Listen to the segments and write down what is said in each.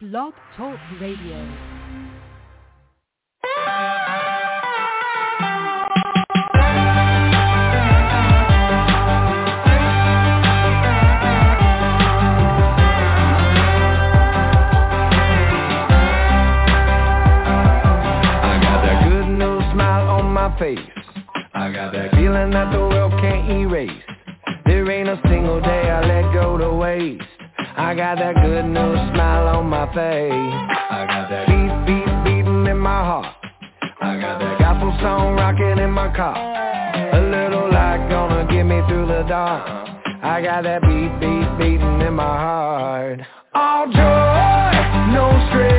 Blog Talk Radio. I got that good news smile on my face. I got that feeling that the world can't erase. There ain't a single day I let go to waste. I got that good news smile on my face. I got that beat, beat, beating in my heart. I got that gospel song rocking in my car. A little light gonna get me through the dark. I got that beat, beat, beating in my heart. All joy, no stress,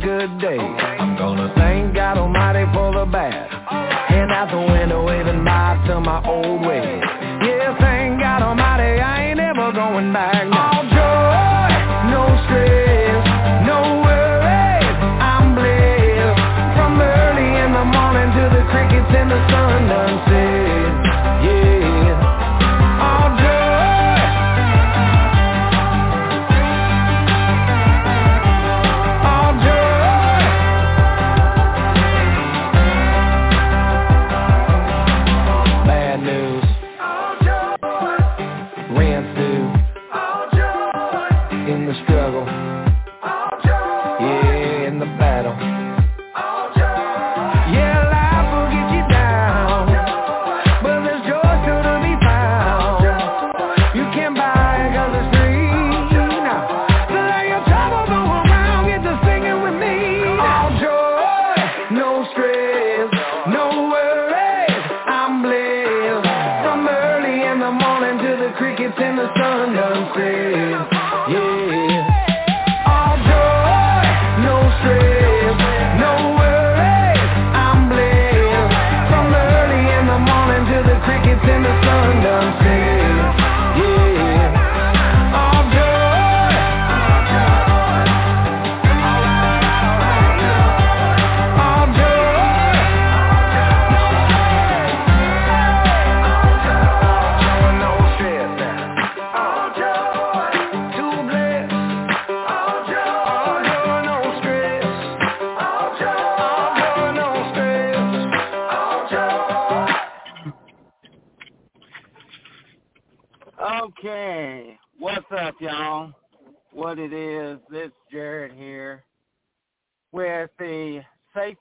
good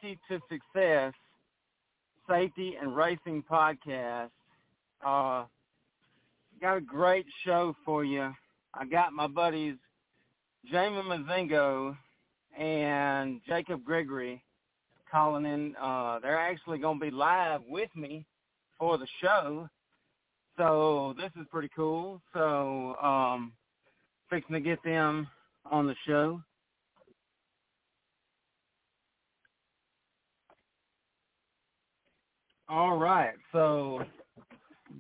Safety to Success Safety and Racing Podcast. Uh, got a great show for you. I got my buddies Jamie Mazingo and Jacob Gregory calling in. Uh, they're actually going to be live with me for the show. So this is pretty cool. So um fixing to get them on the show. All right. So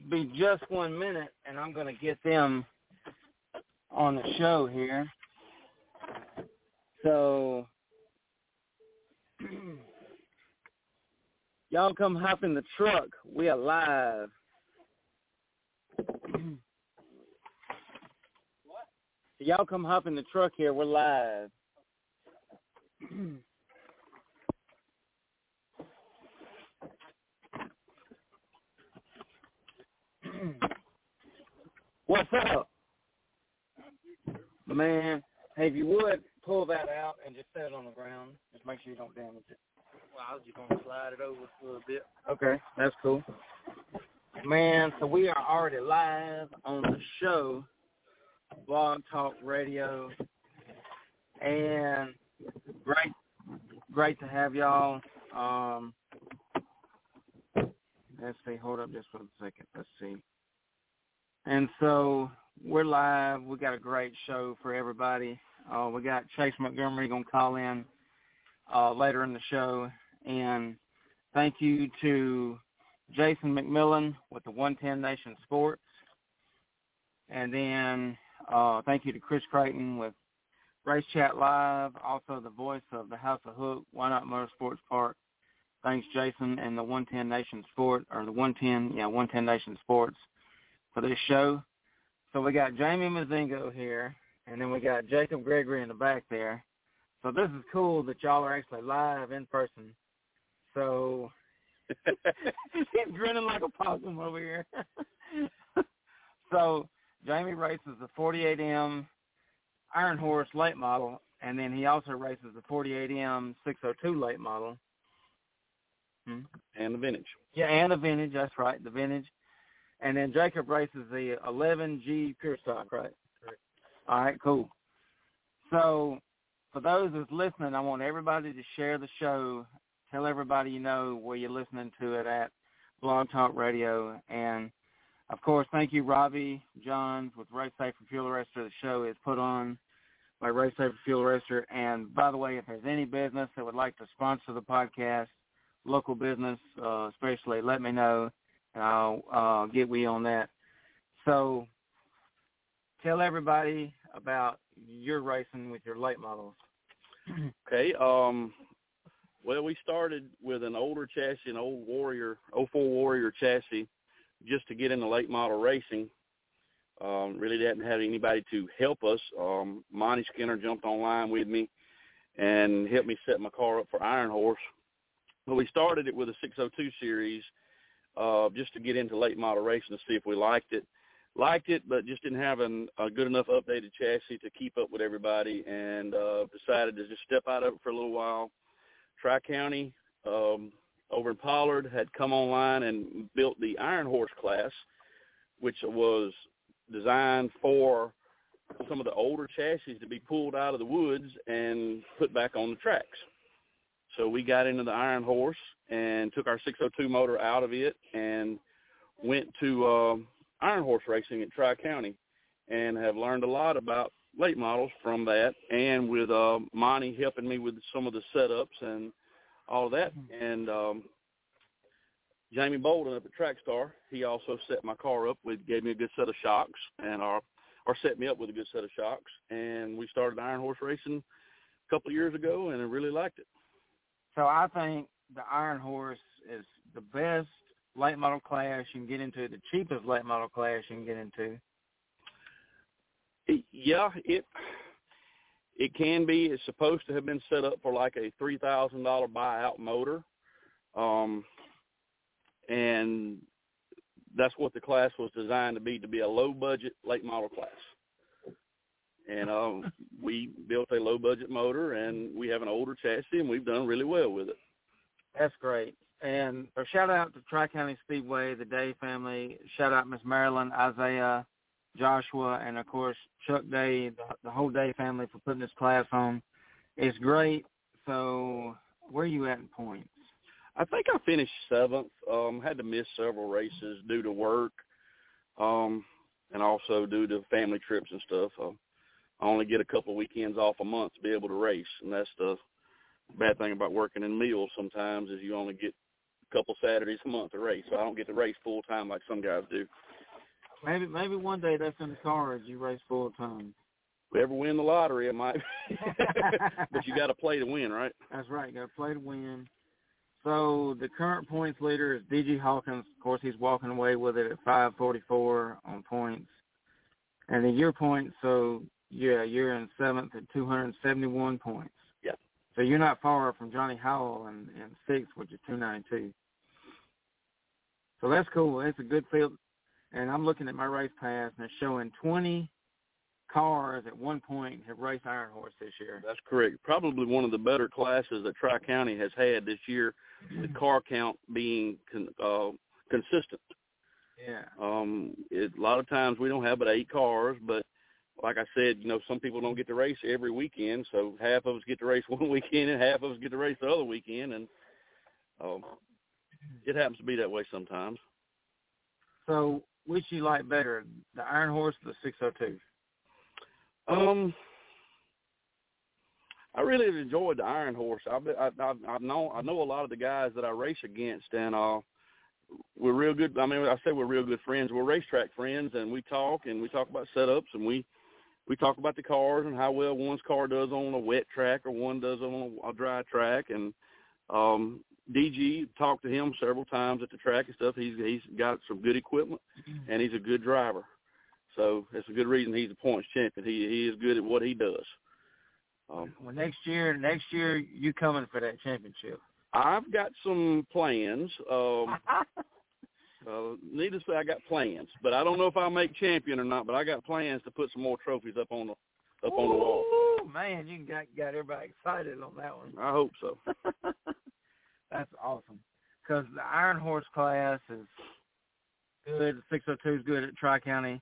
be just one minute and I'm gonna get them on the show here. So y'all come hop in the truck. We are live. So y'all come hop in the truck here. We're live. What's up? Man, hey, if you would, pull that out and just set it on the ground. Just make sure you don't damage it. Well, I was just gonna slide it over a little bit. Okay, that's cool. Man, so we are already live on the show, Blog Talk Radio, and great, great to have y'all. Um, let's see, hold up just for a second. Let's see. And so we're live. We got a great show for everybody. Uh, we got Chase Montgomery gonna call in uh, later in the show, and thank you to Jason McMillan with the 110 Nation Sports. And then Uh, thank you to Chris Creighton with Race Chat Live, also the voice of the House of Hook, Why Not Motorsports Park. Thanks, Jason, and the 110 Nation Sport, or the 110, yeah, 110 Nation Sports for this show. So we got Jamie Mazingo here, and then we got Jacob Gregory in the back there. So this is cool that y'all are actually live in person. So he's grinning like a possum over here. so Jamie races the 48M Iron Horse late model, and then he also races the 48M 602 late model. Hmm? And the vintage. Yeah, and the vintage. That's right, the vintage. And then Jacob races the 11G Pure Stock, right? Correct. All right, cool. So for those that's listening, I want everybody to share the show. Tell everybody you know where you're listening to it at Blog Talk Radio. And, of course, thank you, Robbie Johns with Race Safer Fuel Arrestor. The show is put on by Race Safer Fuel Arrestor. And, by the way, if there's any business that would like to sponsor the podcast, local business uh, especially, let me know and I'll uh, get we on that. So tell everybody about your racing with your late models. Okay. Um, well, we started with an older chassis, an old Warrior, 04 Warrior chassis, just to get into late model racing. Um, really didn't have anybody to help us. Um, Monty Skinner jumped online with me and helped me set my car up for Iron Horse. But we started it with a 602 series – uh, just to get into late model racing to see if we liked it. Liked it, but just didn't have an, a good enough updated chassis to keep up with everybody, and uh, decided to just step out of it for a little while. Tri County um, over in Pollard had come online and built the Iron Horse class, which was designed for some of the older chassis to be pulled out of the woods and put back on the tracks. So we got into the Iron Horse and took our 602 motor out of it and went to uh, Iron Horse racing at Tri County and have learned a lot about late models from that and with uh, Monty helping me with some of the setups and all of that. And um, Jamie Bolden up at Trackstar, he also set my car up with, gave me a good set of shocks and our, or set me up with a good set of shocks. And we started Iron Horse racing a couple of years ago and I really liked it. So I think the Iron Horse is the best late model class you can get into, the cheapest late model class you can get into. Yeah, it it can be. It's supposed to have been set up for like a three thousand dollar buyout motor, um, and that's what the class was designed to be to be a low budget late model class. And um, we built a low budget motor, and we have an older chassis, and we've done really well with it. That's great. And a shout out to Tri County Speedway, the Day family. Shout out Miss Marilyn, Isaiah, Joshua, and of course Chuck Day, the, the whole Day family for putting this class on. It's great. So where are you at in points? I think I finished seventh. Um, had to miss several races due to work, um, and also due to family trips and stuff. Uh, I only get a couple of weekends off a month to be able to race, and that's the bad thing about working in meals sometimes is you only get a couple Saturdays a month to race. So I don't get to race full time like some guys do. Maybe maybe one day that's in the cards. You race full time. If ever win the lottery, it might. but you got to play to win, right? That's right. Got to play to win. So the current points leader is DG Hawkins. Of course, he's walking away with it at 544 on points. And then your points, so yeah, you're in seventh at 271 points. Yeah. So you're not far from Johnny Howell and, and sixth, which is 292. So that's cool. It's a good field. And I'm looking at my race pass, and it's showing 20 cars at one point have raced Iron Horse this year. That's correct. Probably one of the better classes that Tri County has had this year, the car count being con, uh, consistent. Yeah. Um, it, a lot of times we don't have but eight cars, but like I said, you know, some people don't get to race every weekend, so half of us get to race one weekend and half of us get to race the other weekend, and um, it happens to be that way sometimes. So, which you like better, the Iron Horse or the 602? Um, I really enjoyed the Iron Horse. I've I, I, I know I know a lot of the guys that I race against, and uh, we're real good. I mean, I say we're real good friends. We're racetrack friends, and we talk and we talk about setups, and we we talk about the cars and how well one's car does on a wet track or one does on a, a dry track. And um, DG talked to him several times at the track and stuff. He's he's got some good equipment and he's a good driver. So that's a good reason he's a points champion. He he is good at what he does. Um, well, next year, next year you coming for that championship? I've got some plans. Um, uh, needless to say, I got plans, but I don't know if I'll make champion or not. But I got plans to put some more trophies up on the up Ooh, on the wall. Man, you got got everybody excited on that one. I hope so. That's awesome. Because the Iron Horse class is good. 602 is good at Tri County.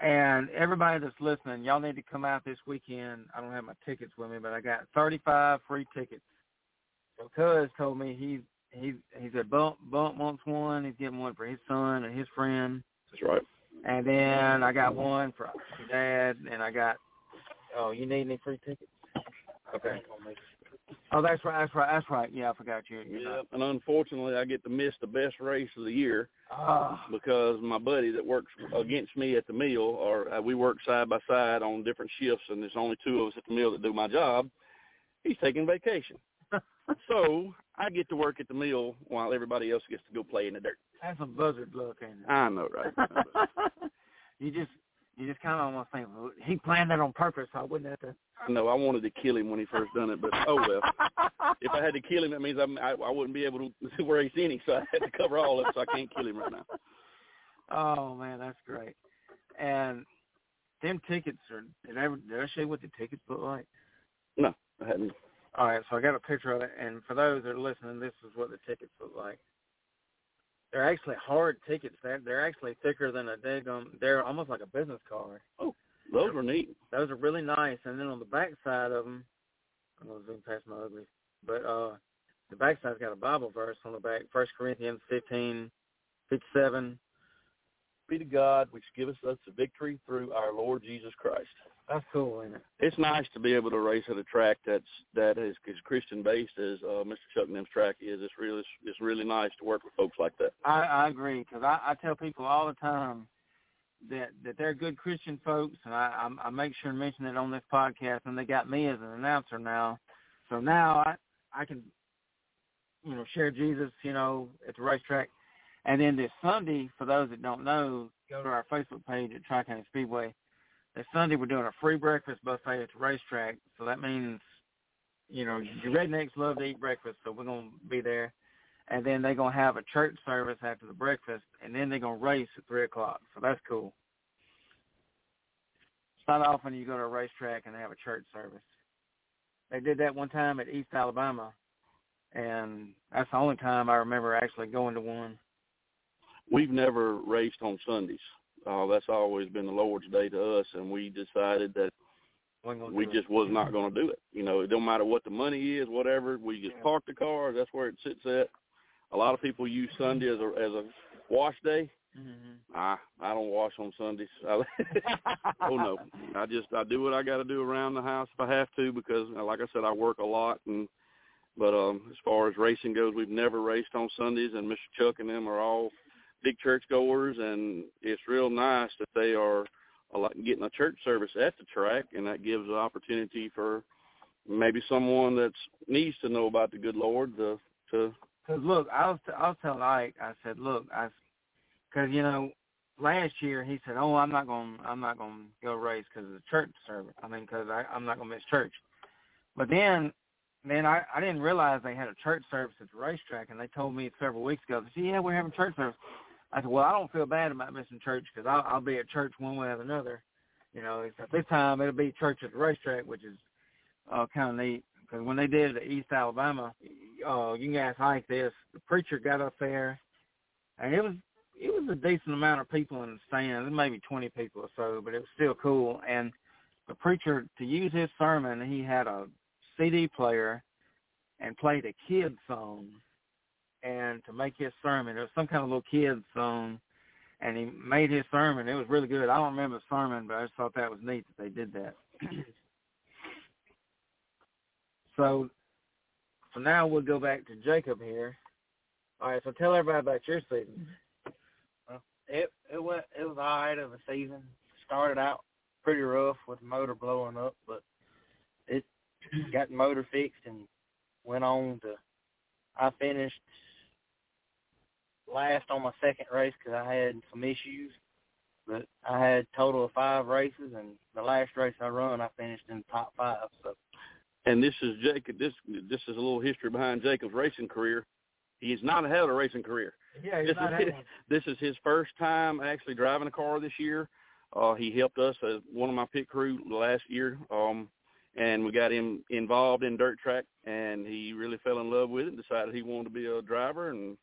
And everybody that's listening, y'all need to come out this weekend. I don't have my tickets with me, but I got 35 free tickets. So Cuz told me he's he's he said Bump Bump wants one. He's getting one for his son and his friend. That's right. And then I got one for Dad, and I got. Oh, you need any free tickets? Okay. Oh, that's right. That's right. That's right. Yeah, I forgot you. Yeah, not. and unfortunately, I get to miss the best race of the year oh. because my buddy that works against me at the mill, or uh, we work side by side on different shifts, and there's only two of us at the mill that do my job. He's taking vacation, so I get to work at the mill while everybody else gets to go play in the dirt. That's a buzzard look, ain't it? I know, right? you just you just kind of almost think well, he planned that on purpose. So I wouldn't have to. No, I wanted to kill him when he first done it, but oh well. if I had to kill him, that means I'm, I I wouldn't be able to race any, so I had to cover all of it. So I can't kill him right now. Oh man, that's great. And them tickets are did I ever did I show you what the tickets look like? No, I hadn't. All right, so I got a picture of it, and for those that are listening, this is what the tickets look like. They're actually hard tickets. They're they're actually thicker than a daggum. They're almost like a business card. Oh, those are neat. Those are really nice. And then on the back side of them, I'm gonna zoom past my ugly, but uh, the back side's got a Bible verse on the back. First Corinthians 15, 57. Be to God which giveth us the victory through our Lord Jesus Christ. That's cool, isn't it? It's nice to be able to race at a track that's that is as Christian based as uh, Mr. Chuck Nim's track is. It's really it's really nice to work with folks like that. I, I agree because I, I tell people all the time that that they're good Christian folks, and I, I I make sure to mention it on this podcast. And they got me as an announcer now, so now I I can you know share Jesus you know at the racetrack. And then this Sunday, for those that don't know, go to our Facebook page at Tri County Speedway this Sunday we're doing a free breakfast buffet at the racetrack. So that means, you know, your rednecks love to eat breakfast, so we're gonna be there. And then they're gonna have a church service after the breakfast, and then they're gonna race at three o'clock. So that's cool. It's not often you go to a racetrack and they have a church service. They did that one time at East Alabama, and that's the only time I remember actually going to one. We've never raced on Sundays. Uh, that's always been the Lord's day to us, and we decided that we just was not going to do it. You know, it don't matter what the money is, whatever. We just yeah. park the car. That's where it sits at. A lot of people use Sunday as a as a wash day. Mm-hmm. I I don't wash on Sundays. oh no, I just I do what I got to do around the house if I have to because, like I said, I work a lot and. But um as far as racing goes, we've never raced on Sundays, and Mr. Chuck and them are all big church goers, and it's real nice that they are uh, getting a church service at the track, and that gives an opportunity for maybe someone that needs to know about the good Lord to to. Because look, I was I was telling Ike, I said, look, I, because you know, last year he said, oh, I'm not going, I'm not going to go race because of the church service. I mean, because I'm not going to miss church. But then, then I I didn't realize they had a church service at the racetrack, and they told me several weeks ago. They yeah, we're having church service. I said, well, I don't feel bad about missing church because I'll, I'll be at church one way or another. You know, except this time it'll be church at the racetrack, which is uh, kind of neat. Because when they did it at East Alabama, uh, you can ask Ike this. The preacher got up there, and it was it was a decent amount of people in the stands, maybe 20 people or so, but it was still cool. And the preacher, to use his sermon, he had a CD player and played a kid song and to make his sermon. It was some kind of little kid's song, and he made his sermon. It was really good. I don't remember the sermon, but I just thought that was neat that they did that. so, so now we'll go back to Jacob here. All right, so tell everybody about your season. Well, it it went it was all right of a season. Started out pretty rough with the motor blowing up, but it got the motor fixed and went on to. I finished last on my second race because I had some issues, but I had total of five races, and the last race I run, I finished in the top five. So And this is Jacob. This this is a little history behind Jacob's racing career. He's not had a racing career. Yeah, he's This not is having his, this is his first time actually driving a car this year. Uh, he helped us as one of my pit crew last year, um, and we got him involved in dirt track, and he really fell in love with it. and Decided he wanted to be a driver, and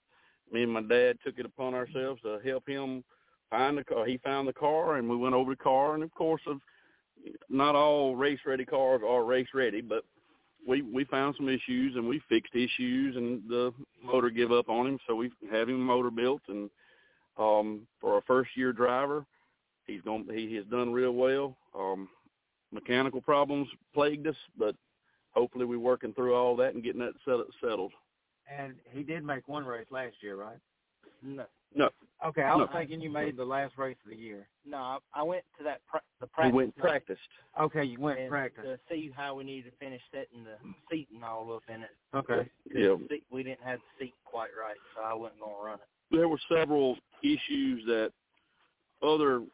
me and my dad took it upon ourselves to help him find the car. He found the car, and we went over the car, and of course, of not all race ready cars are race ready, but we we found some issues and we fixed issues and the motor give up on him so we have him motor built and um for a first year driver he's going he has done real well um mechanical problems plagued us but hopefully we're working through all that and getting that settled And he did make one race last year, right? no, no Okay, I was No. thinking you made the last race of the year. no, I, I went to that pra- the he practice went and practiced Okay, you went and practice. to see how we needed to finish setting the seating all up in it. Okay. yeah seat- we didn't have the seat quite right, so I wasn't going to run it. there were several issues that other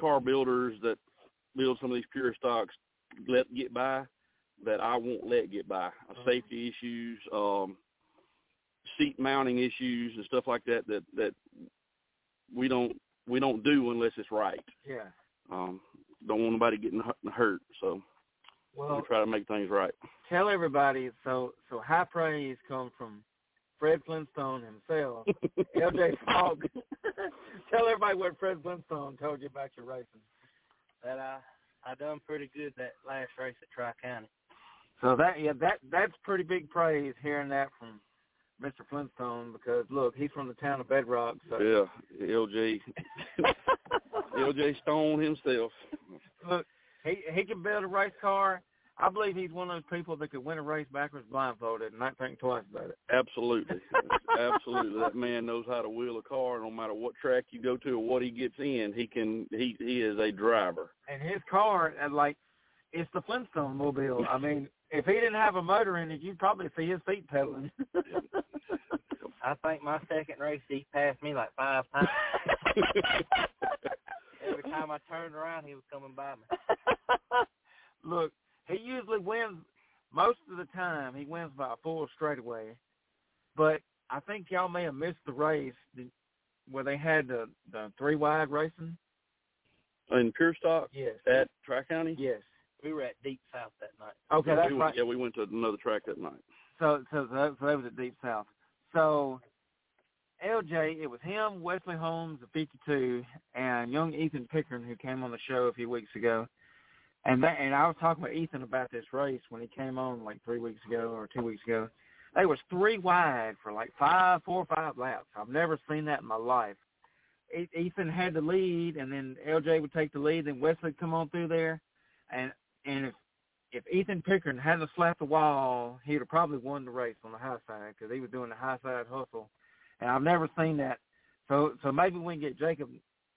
car builders that build some of these pure stocks let get by that I won't let get by. Uh, safety issues, um, seat mounting issues, and stuff like that that that we don't we don't do unless it's right. Yeah. Um, don't want nobody getting hurt, so Well, we try to make things right. tell everybody. So, so high praise come from Fred Flintstone himself, LJ Fogg. tell everybody what Fred Flintstone told you about your racing. That I I done pretty good that last race at Tri County. So that yeah, that that's pretty big praise hearing that from Mr. Flintstone because look, he's from the town of Bedrock. So Yeah, LJ LJ Stone himself. look, he he can build a race car. I believe he's one of those people that could win a race backwards blindfolded and not think twice about it. Absolutely, absolutely. That man knows how to wheel a car. No matter what track you go to or what he gets in, he can. He he is a driver. And his car, uh, like, it's the Flintstone mobile. I mean, if he didn't have a motor in it, you'd probably see his feet pedaling. I think my second race he passed me like five times. Every time I turned around, he was coming by me. Look, he usually wins most of the time. He wins by a full straightaway, but I think y'all may have missed the race where they had the the three wide racing. In pure stock Yes. at Tri County. Yes. We were at Deep South that night. Okay, yeah, that's we, right. Yeah, we went to another track that night. So, so, so that, so that was at Deep South. So, LJ, it was him, Wesley Holmes, the 52, and young Ethan Pickering, who came on the show a few weeks ago. And that, and I was talking with Ethan about this race when he came on like three weeks ago or two weeks ago. They was three wide for like five, four or five laps. I've never seen that in my life. Ethan had the lead, and then LJ would take the lead, then Wesley would come on through there, and and if if Ethan Pickering hadn't slapped the wall, he'd have probably won the race on the high side because he was doing the high side hustle, and I've never seen that. So so maybe we can get Jacob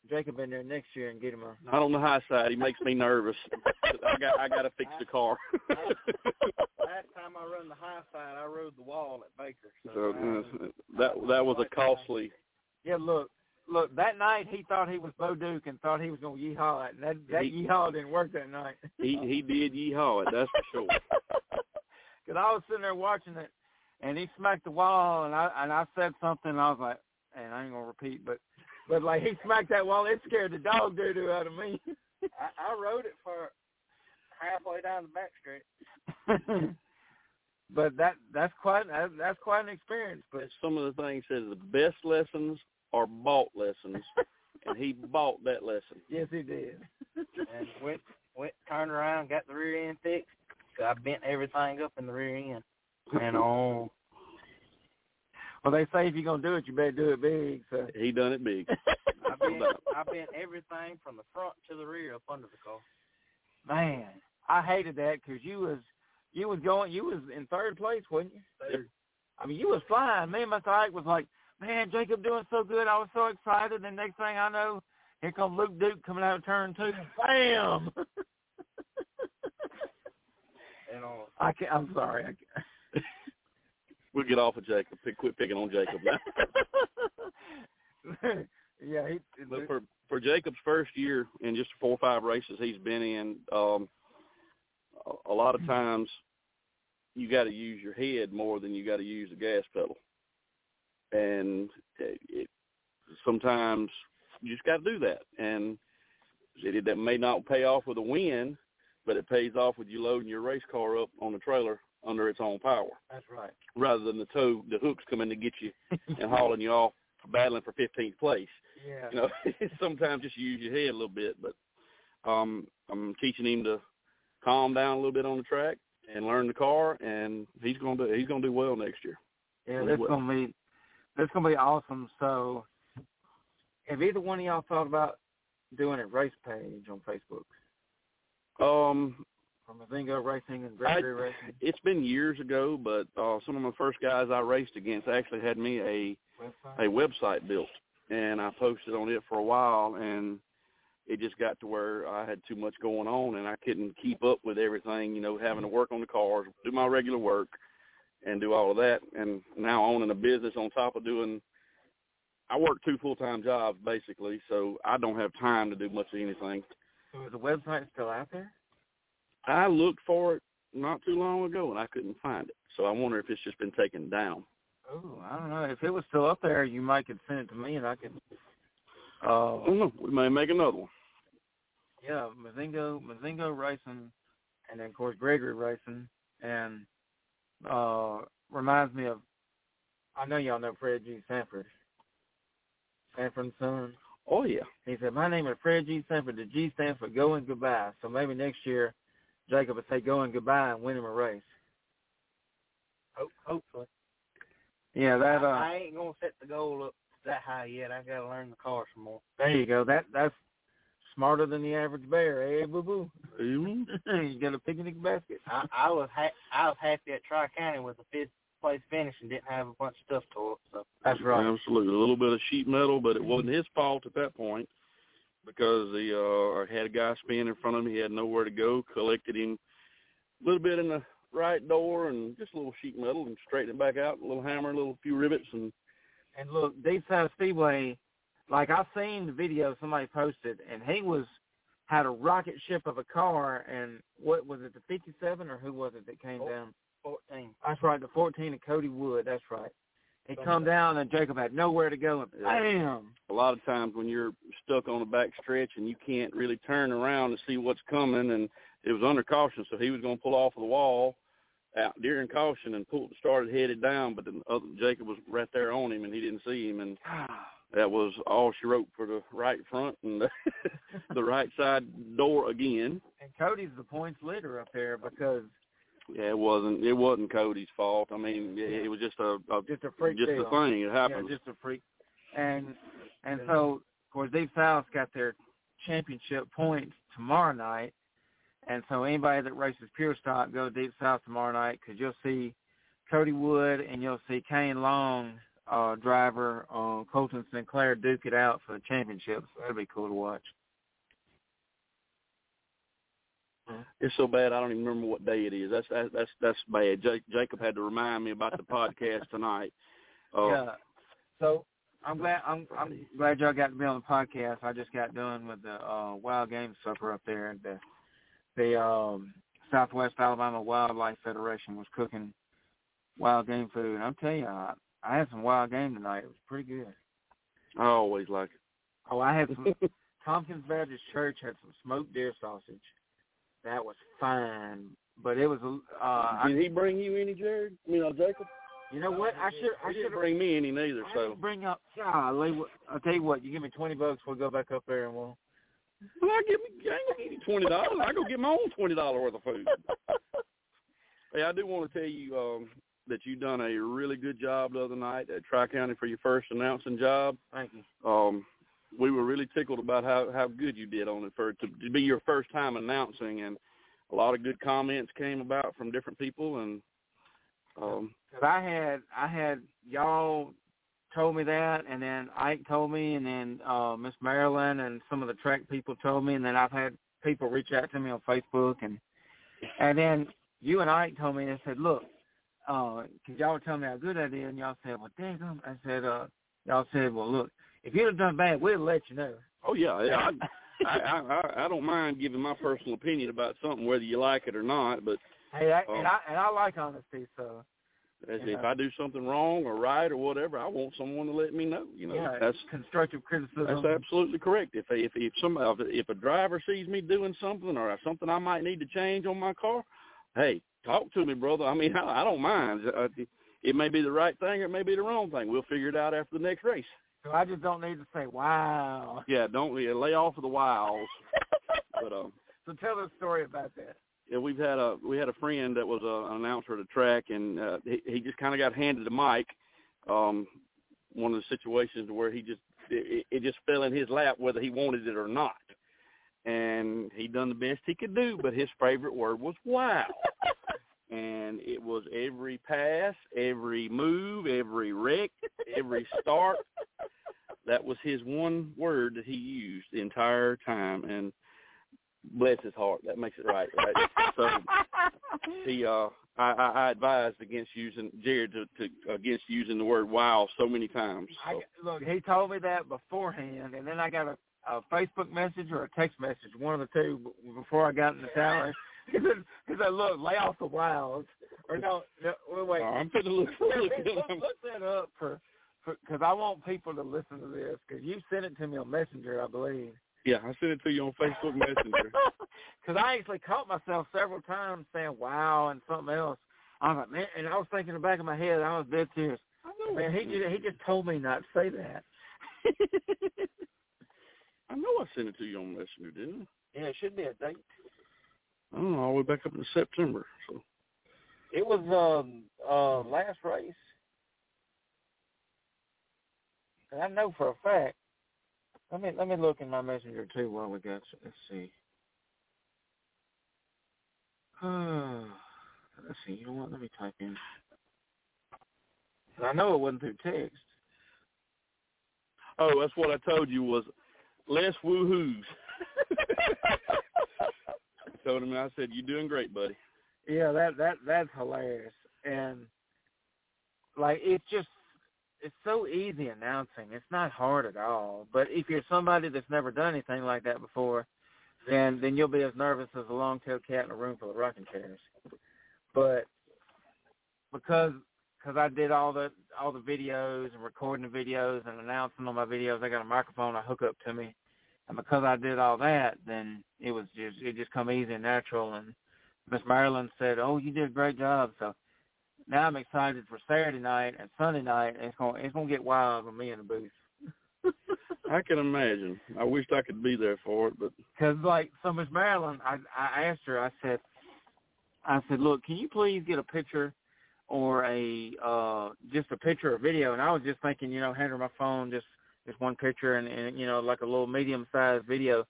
Jacob in there next year and get him a. Not on the high side. He makes me nervous. I got I got to fix the car. Last time I run the high side, I rode the wall at Baker. So, so uh, that that was a costly. Yeah, look, look. That night he thought he was Bo Duke and thought he was going to yeehaw it, and that that He- yeehaw didn't work that night. He he did yeehaw it. That's for sure. Because I was sitting there watching it, and he smacked the wall, and I and I said something, and I was like, and I ain't gonna repeat, but but like he smacked that wall, it scared the dog doo doo out of me. I, I rode it for halfway down the back street. but that that's quite that's quite an experience. But But some of the things says the best lessons are bought lessons, and he bought that lesson. yes, he did. and went went turned around, got the rear end fixed. 'cause I bent everything up in the rear end. And on Well, they say if you're gonna do it, you better do it big. So He done it big. I bent I bent everything from the front to the rear up under the car. man, I hated that because you was you was going you was in third place, wasn't you? Yep. I mean, you was flying. Me and Mr. Ike was like, man, Jacob doing so good. I was so excited. The next thing I know, here comes Luke Duke coming out of turn two. Bam! and all. I can't. I'm sorry. I can't. we'll get off of Jacob. Quit picking on Jacob now. yeah, he, Look, for for Jacob's first year in just four or five races he's been in, um, a lot of mm-hmm. times you got to use your head more than you got to use the gas pedal and it, it, sometimes you just got to do that. And it, that may not pay off with a win, but it pays off with you loading your race car up on the trailer under its own power. That's right. Rather than the tow, the hooks coming to get you and hauling you off, battling for 15th place. Yeah. You know, sometimes just use your head a little bit, but um, I'm teaching him to calm down a little bit on the track and learn the car, and he's gonna do he's gonna do well next year. Yeah, that's well. gonna be that's gonna be awesome. So, have either one of y'all thought about doing a race page on Facebook? Um, from Mazingo Racing and Gregory I, Racing. It's been years ago, but uh, some of the first guys I raced against actually had me a website? a website built, and I posted on it for a while, and it just got to where I had too much going on, and I couldn't keep up with everything. You know, having to work on the cars, do my regular work, and do all of that, and now owning a business on top of doing. I work two full time jobs basically, so I don't have time to do much of anything. So is the website still out there? I looked for it not too long ago and I couldn't find it. So I wonder if it's just been taken down. Oh, I don't know. If it was still up there, you might could send it to me and I could. Uh, I don't know. We may make another one. Yeah, Mazingo, Mazingo Racing, and then of course Gregory Racing, and uh reminds me of. I know y'all know Fred G. Sanford. Sanford and Son. Oh yeah. He said, "My name is Fred G. Sanford. The G stands for go and goodbye. So maybe next year, Jacob would say go and goodbye and win him a race." Hope, hopefully. Yeah, that. Uh, I, I ain't gonna set the goal up that high yet. I gotta learn the car some more. There you go. That that's smarter than the average bear, eh, boo boo? Mm-hmm. you got a picnic basket. I, I was ha- I was happy at Tri County with a fifth place finish and didn't have a bunch of stuff to it. So that's right. Absolutely, a little bit of sheet metal, but it wasn't his fault at that point because the uh had a guy spin in front of him. He had nowhere to go. Collected him a little bit in the right door and just a little sheet metal and straightened it back out. A little hammer, a little few rivets, and and look, Deep South Speedway. Like I seen the video somebody posted, and he was had a rocket ship of a car, and what was it, the 57 or who was it that came oh. down? 14. That's right, the 14 of Cody Wood. That's right. He come down and Jacob had nowhere to go and bam. A lot of times when you're stuck on the back stretch and you can't really turn around to see what's coming, and it was under caution, so he was going to pull off of the wall out during caution and pulled started headed down, but the other uh, Jacob was right there on him and he didn't see him, and ah. That was all she wrote for the right front and the, the right side door again. And Cody's the points leader up there because yeah, it wasn't. It wasn't Cody's fault. I mean, it, it was just a, a just a freak just deal. a thing. It happened. Yeah, just a freak. And and so of course Deep South's got their championship points tomorrow night, and so anybody that races pure stock go Deep South tomorrow night because you'll see Cody Wood and you'll see Kane Long, uh, driver, uh, Colton Sinclair duke it out for the championship. So that'll be cool to watch. It's so bad I don't even remember what day it is. That's that's that's, that's bad. Jake, Jacob had to remind me about the podcast tonight. Uh, yeah. So I'm glad I'm I'm glad y'all got to be on the podcast. I just got done with the uh wild game supper up there the the um Southwest Alabama Wildlife Federation was cooking wild game food. And I'm telling you, I, I had some wild game tonight. It was pretty good. I always like it. Oh, I had some Tompkins Baptist Church had some smoked deer sausage. That was fine, but it was. Uh, Did he bring you any, Jared? I mean, uh, Jacob? You know what? I should. I should bring me any neither. I So bring up. Golly, I'll tell you what. You give me twenty bucks, we'll go back up there and we'll. well, I give me. I ain't gonna give you twenty dollars. I go get my own twenty dollar worth of food. hey, I do want to tell you um, that you done a really good job the other night at Tri County for your first announcing job. Thank you. Um, we were really tickled about how how good you did on it for to, to be your first time announcing, and a lot of good comments came about from different people, and um, Cause I had I had y'all told me that, and then Ike told me, and then uh Miss Marilyn and some of the track people told me, and then I've had people reach out to me on Facebook, and and then you and Ike told me and said, look, uh, cause y'all were telling me how good I did, and y'all said, well, dang, I said, uh, y'all said, well, look, if you'd have done bad, we'd let you know. Oh yeah, yeah. I, I, I I don't mind giving my personal opinion about something, whether you like it or not. But Hey, I, Oh. and I and I like honesty, so as if I do something wrong or right or whatever, I want someone to let me know. You know, yeah, that's constructive criticism. That's absolutely correct. If if if somebody if a driver sees me doing something or something I might need to change on my car, hey, talk to me, brother. I mean, I, I don't mind. Uh, It may be the right thing or it may be the wrong thing. We'll figure it out after the next race. So I just don't need to say, wow. Yeah, don't yeah, lay off of the wiles. But um, So tell the story about that. yeah, we've had a we had a friend that was a, an announcer at a track, and uh, he, he just kind of got handed a mic. Um, one of the situations where he just it, it just fell in his lap whether he wanted it or not, and he done the best he could do. But his favorite word was "wow," and it was every pass, every move, every wreck, every start. That was his one word that he used the entire time, and bless his heart, that makes it right, right? So he uh I, I, I advised against using Jared to, to against using the word wow so many times. I, look, he told me that beforehand, and then I got a, a Facebook message or a text message, one of the two, before I got in the tower. He said, he said, look, lay off the wilds. Or no, no wait. Oh, I'm finna look, look, look, look that up for, because I want people to listen to this, because you sent it to me on Messenger, I believe. Yeah, I sent it to you on Facebook Messenger. Because I actually caught myself several times saying "wow" and something else. I was like, man, and I was thinking in the back of my head, I was dead serious. I know. Man, he just, he just told me not to say that. I know I sent it to you on Messenger, didn't I? yeah, it should be a date. I? I don't know, all the way back up in September. So It was um uh last race. And I know for a fact. Let me let me look in my messenger too while we got let's see. let's see, you know what, let me type in. I know it wasn't through text. Oh, that's what I told you was less woohoos. Told him I said, You're doing great, buddy. Yeah, that that that's hilarious. And like it's just it's so easy announcing. It's not hard at all. But if you're somebody that's never done anything like that before, then then you'll be as nervous as a long-tailed cat in a room full of rocking chairs. But because because I did all the all the videos and recording the videos and announcing on my videos, I got a microphone I hook up to me, and because I did all that, then it was just it just come easy and natural. And Miss Marilyn said, "Oh, you did a great job." So now I'm excited for Saturday night and Sunday night. And it's gonna it's going to get wild with me in the booth. I can imagine. I wished I could be there for it, but Because like so, Miss Marilyn, I I asked her. I said, I said, look, can you please get a picture or a uh just a picture or video? And I was just thinking, you know, hand her my phone, just just one picture and, and you know, like a little medium sized video.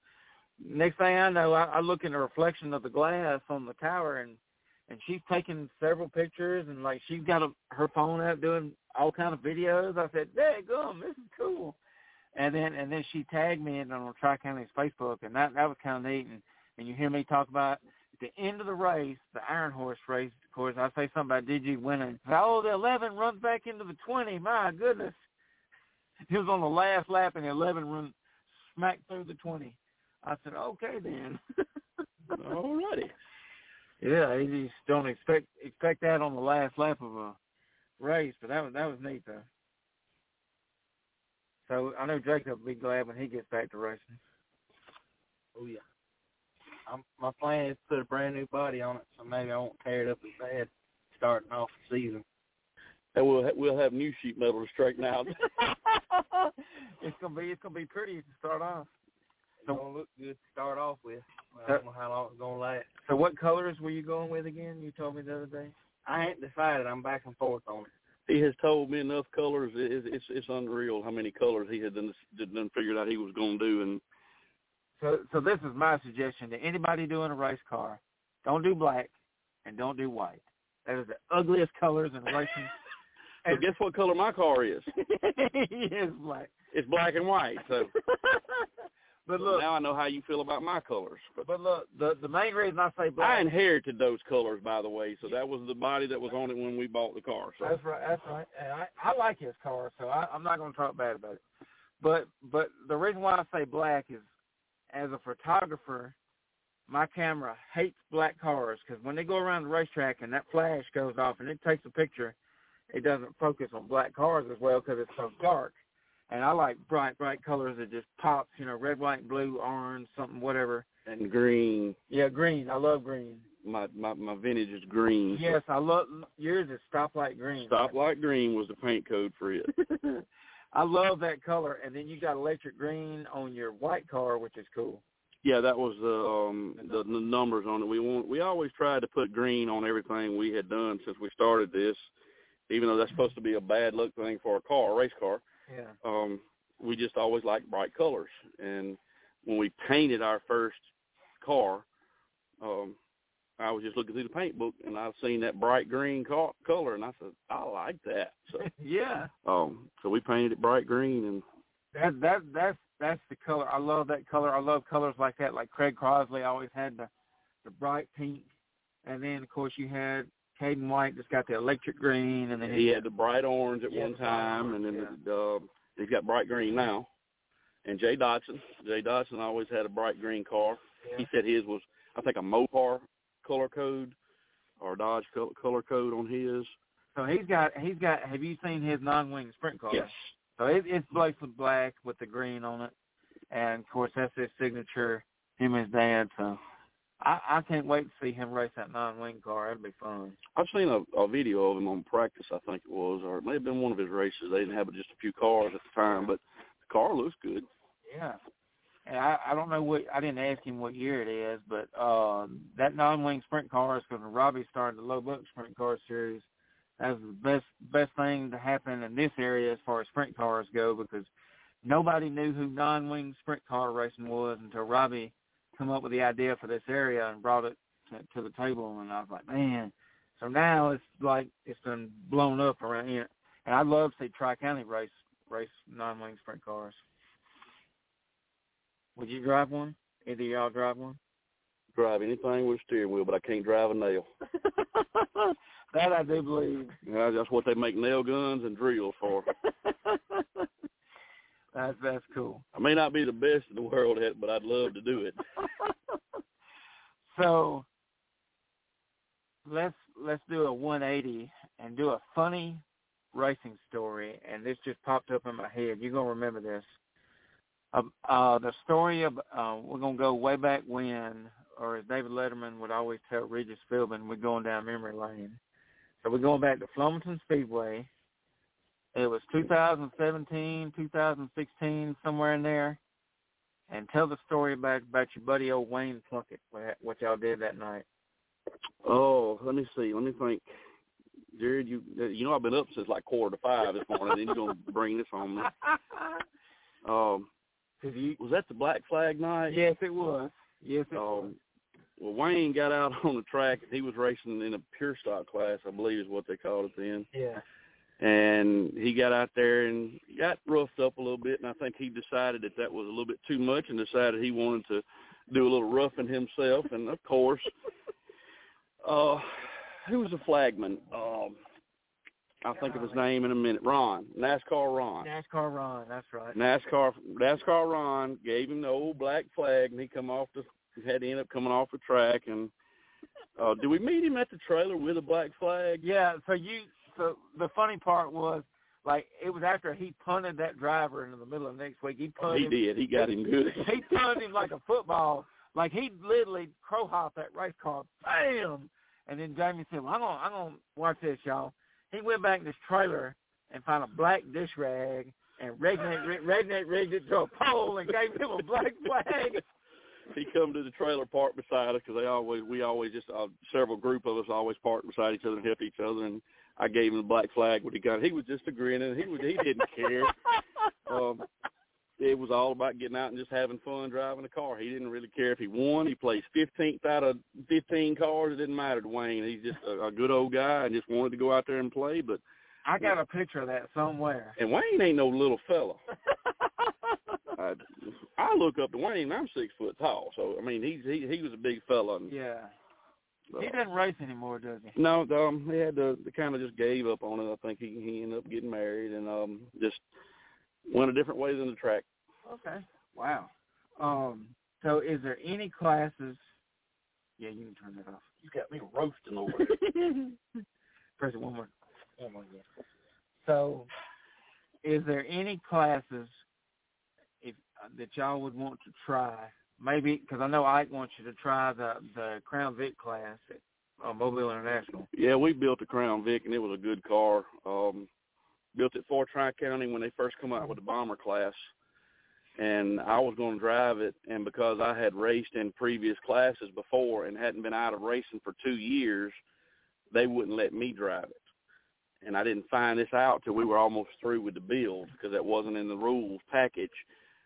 Next thing I know, I, I look in the reflection of the glass on the tower and and she's taking several pictures and like she's got a, her phone out doing all kind of videos. I said, "Dang, "Gum, this is cool." And then and then she tagged me in on Tri County's Facebook, and that that was kind of neat. And and you hear me talk about at the end of the race, the Iron Horse race. Of course, I say something about DG winning. Oh, the 11 runs back into the 20. My goodness, he was on the last lap, and the 11 run smack through the 20. I said, okay then. alrighty. Yeah, you just don't expect expect that on the last lap of a race, but that was that was neat though. So I know Jacob will be glad when he gets back to racing. Oh yeah. I'm, my plan is to put a brand new body on it, so maybe I won't tear it up as bad starting off the season. And we'll ha- we'll have new sheet metal to straighten out. it's gonna be it's gonna be pretty to start off. It's gonna look good to start off with. Well, I don't know how long it's gonna last. So what colors were you going with again? You told me the other day. I ain't decided. I'm back and forth on it. he has told me enough colors. It's it's it's unreal how many colors he had done done figured out he was going to do. And So so this is my suggestion to anybody doing a race car: don't do black and don't do white. That is the ugliest colors in racing. so guess what color my car is? yes, black. It's black and white. So But look, now I know how you feel about my colors. But, but look, the the main reason I say black. I inherited those colors, by the way. So that was the body that was on it when we bought the car. So That's right. That's right. And I I like his car, so I, I'm not going to talk bad about it. But but the reason why I say black is, as a photographer, my camera hates black cars because when they go around the racetrack and that flash goes off and it takes a picture, it doesn't focus on black cars as well because it's so dark. And I like bright bright colors that just pops, you know, red, white, blue, orange, something, whatever. and green. Yeah, green. I love green. My my my vintage is green. Yes, I love yours is stoplight green. Stoplight green was the paint code for it. I love that color, and then you got electric green on your white car, which is cool. Yeah, that was the um the, the numbers on it. We want we always tried to put green on everything we had done since we started this, even though that's supposed to be a bad look thing for a car, a race car. Yeah. Um, we just always liked bright colors, and when we painted our first car, um, I was just looking through the paint book and I seen that bright green co- color, and I said I like that. So yeah. um, so we painted it bright green, and That that that's that's the color. I love that color. I love colors like that. Like Craig Crosley always had the the bright pink, and then of course you had Caden White just got the electric green, and then he had the bright orange at Yeah, one time, and orange, then the, uh, he's got bright green now. And Jay Dodson, Jay Dodson always had a bright green car. He said his was, I think, a Mopar color code or Dodge color code on his. So he's got he's got. Have you seen his non-wing sprint car? Yes. So it, it's with black with the green on it, and of course that's his signature. Him and his dad. So I I can't wait to see him race that non-wing car. That'd be fun. I've seen a, a video of him on practice, I think it was, or it may have been one of his races. They didn't have just a few cars at the time, but the car looks good. Yeah. And I I don't know what I didn't ask him what year it is, but uh that non-wing sprint car is because when Robbie started the low buck sprint car series. That was the best best thing to happen in this area as far as sprint cars go because nobody knew who non-wing sprint car racing was until Robbie come up with the idea for this area and brought it to, to the table, and I was like, man. So now it's like it's been blown up around here, and I'd love to see Tri County race race non-wing sprint cars. Would you drive one? Either of y'all drive one? Drive anything with a steering wheel, but I can't drive a nail. that I do believe. Yeah, that's what they make nail guns and drills for. that's that's cool. I may not be the best in the world at it, but I'd love to do it. so let's let's do a 180 and do a funny racing story. And this just popped up in my head. You're gonna remember this. Uh, uh, the story of uh, we're gonna go way back when, or as David Letterman would always tell Regis Philbin, we're going down memory lane. So we're going back to Flomaton Speedway. It was 2017, 2016, somewhere in there. And tell the story about about your buddy old Wayne Plunkett, what, what y'all did that night. Oh, let me see. Let me think. Jared, you you know I've been up since like quarter to five this morning. then you're gonna bring this on me. Um, you, was that the Black Flag night? yes, it was. Yes, it was. Um, well, Wayne got out on the track. He was racing in a pure stock class, I believe, is what they called it then. Yeah. And he got out there and got roughed up a little bit. And I think he decided that that was a little bit too much, and decided he wanted to do a little roughing himself. And of course, uh, who was the flagman? Um, I'll think of his name in a minute. Ron, NASCAR Ron. NASCAR Ron, that's right. NASCAR NASCAR Ron gave him the old black flag, and he come off the had to end up coming off the track. And uh, did we meet him at the trailer with a black flag? Yeah, so you so the funny part was like it was after he punted that driver into the middle of next week. He punted He him, did. He got him good. he punted him like a football. Like he literally crow hopped that race car, bam. And then Jamie said, "Well, I'm gonna, I'm gonna watch this, y'all." He went back in his trailer and found a black dish rag and redneck, redneck rigged it to a pole and gave him a black flag. he come to the trailer park beside us because they always we always just uh, several group of us always park beside each other and help each other. And I gave him the black flag when he got. He was just a grinning. He was he didn't care. um, it was all about getting out and just having fun driving the car. He didn't really care if he won. He placed 15th out of 15 cars. It didn't matter to Wayne. He's just a, a good old guy and just wanted to go out there and play. But I got a picture of that somewhere. and Wayne ain't no little fella. I, I look up to Wayne. I'm six foot tall, so I mean he's he he was a big fella. And, Yeah. Uh, He doesn't race anymore, does he? No, um, he had to, to kind of just gave up on it. I think he he ended up getting married and um just went a different way than the track. Okay. Wow. Um. So, is there any classes? Yeah, you can turn that off. You got me roasting over there. Press it one more. One more again. So, is there any classes if uh, that y'all would want to try? Maybe because I know Ike wants you to try the the Crown Vic class at uh, Mobile International. yeah, we built a Crown Vic and it was a good car. Um, built it for Tri County when they first come out with the bomber class. And I was going to drive it, and because I had raced in previous classes before and hadn't been out of racing for two years, they wouldn't let me drive it. And I didn't find this out till we were almost through with the build because that wasn't in the rules package.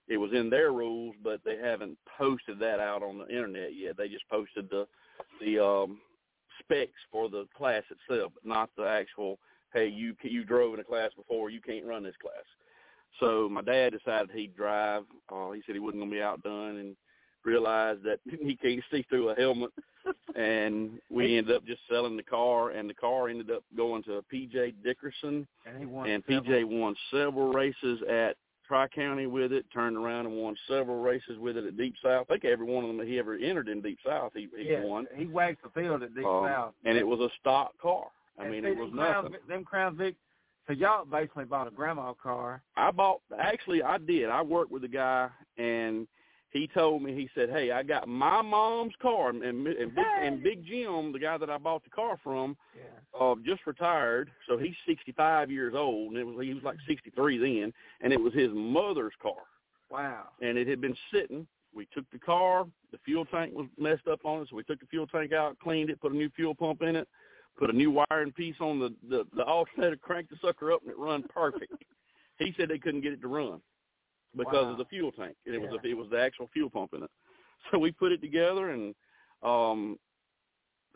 It was in their rules, but they haven't posted that out on the internet yet. They just posted the the um, specs for the class itself, but not the actual. Hey, you you drove in a class before, you can't run this class. So my dad decided he'd drive. Uh, he said he wasn't to be outdone, and realized that he can't see through a helmet. and we ended up just selling the car, and the car ended up going to PJ Dickerson, And he won. and several- PJ won several races at Tri County with it. Turned around and won several races with it at Deep South. I think every one of them that he ever entered in Deep South, he, he yeah, won. He waxed the field at Deep Um, South. and it was a stock car. I And mean, it was Crown, nothing. Them Crown Vic. So y'all basically bought a grandma car. I bought actually I did. I worked with a guy and he told me he said, "Hey, I got my mom's car and and, Big, and Big Jim, the guy that I bought the car from, Yeah. uh, just retired. So he's 65 years old, and it was he was like 63 then, and it was his mother's car, Wow. and it had been sitting. We took the car. The fuel tank was messed up on it, so we took the fuel tank out, cleaned it, put a new fuel pump in it, put a new wiring piece on the the, the alternator, cranked the sucker up, and it run perfect. he said they couldn't get it to run because Wow. of the fuel tank, and it was a, it was the actual fuel pump in it. So we put it together, and um,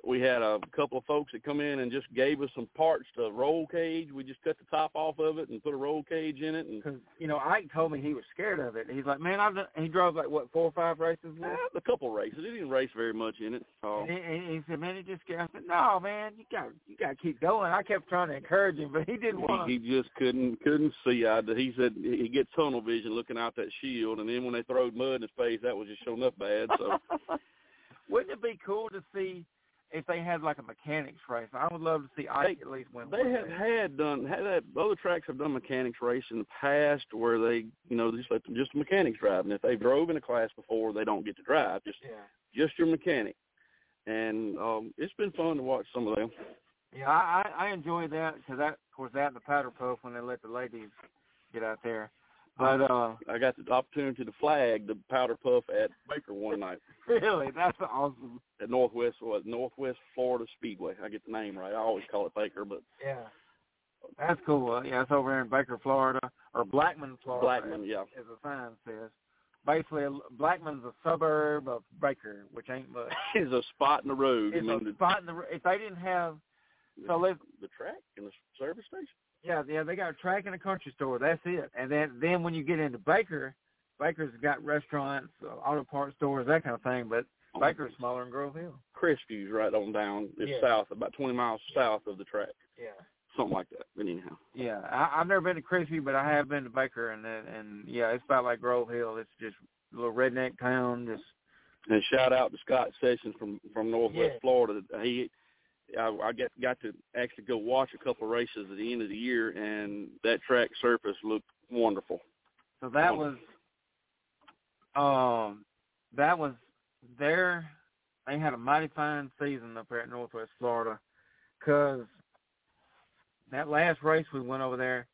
we had a couple of folks that come in and just gave us some parts to roll cage. We just cut the top off of it and put a roll cage in it, and Because you know, Ike told me he was scared of it. He's like, man, I've done, he drove like what four or five races. With? uh, a couple races. He didn't race very much in it. Uh, And he, and he said, man, he just scared. I said, no, man, you got you got to keep going. I kept trying to encourage him, but he didn't want he, he just couldn't couldn't see. I, he said he gets tunnel vision looking out that shield, and then when they throwed mud in his face, that was just showing up bad. So Wouldn't it be cool to see if they had like a mechanics race? I would love to see Ike They- at least win. they have race. had done had that other tracks have done mechanics race in the past where they you know just let them just the mechanics drive, and if they drove in a class before, they don't get to drive. Just Yeah. just your mechanic, and um it's been fun to watch some of them. Yeah, I I, I enjoy that because that of course that and the powder puff when they let the ladies get out there. But uh I got the opportunity to flag the powder puff at Baker one night really, that's awesome. at Northwest what Northwest Florida Speedway. I get the name right. I always call it Baker, but Yeah. That's cool. Uh, yeah, it's over here in Baker, Florida, or Blackman, Florida. Blackman, yeah. as the sign says. Basically, Blackman's a suburb of Baker, which ain't much. it's a spot in the road. It's I mean, a spot in the. If they didn't have, the, so let's the track and the service station. Yeah, yeah, they got a track and a country store. That's it. And then then when you get into Baker, Baker's got restaurants, uh, auto parts stores, that kind of thing. But Baker's smaller than Grove Hill. Crestviews right on down. It's Yeah. south, about 20 miles south of the track, Yeah. something like that. But anyhow, Yeah, I, I've never been to Crestview, but I have been to Baker, and and and, yeah, it's about like Grove Hill. It's just a little redneck town. Just and shout out to Scott Sessions from from Northwest Yeah. Florida. He, I, I got got to actually go watch a couple races at the end of the year, and that track surface looked wonderful. so that was, um, that was their. They had a mighty fine season up there at Northwest Florida, cause that last race we went over there,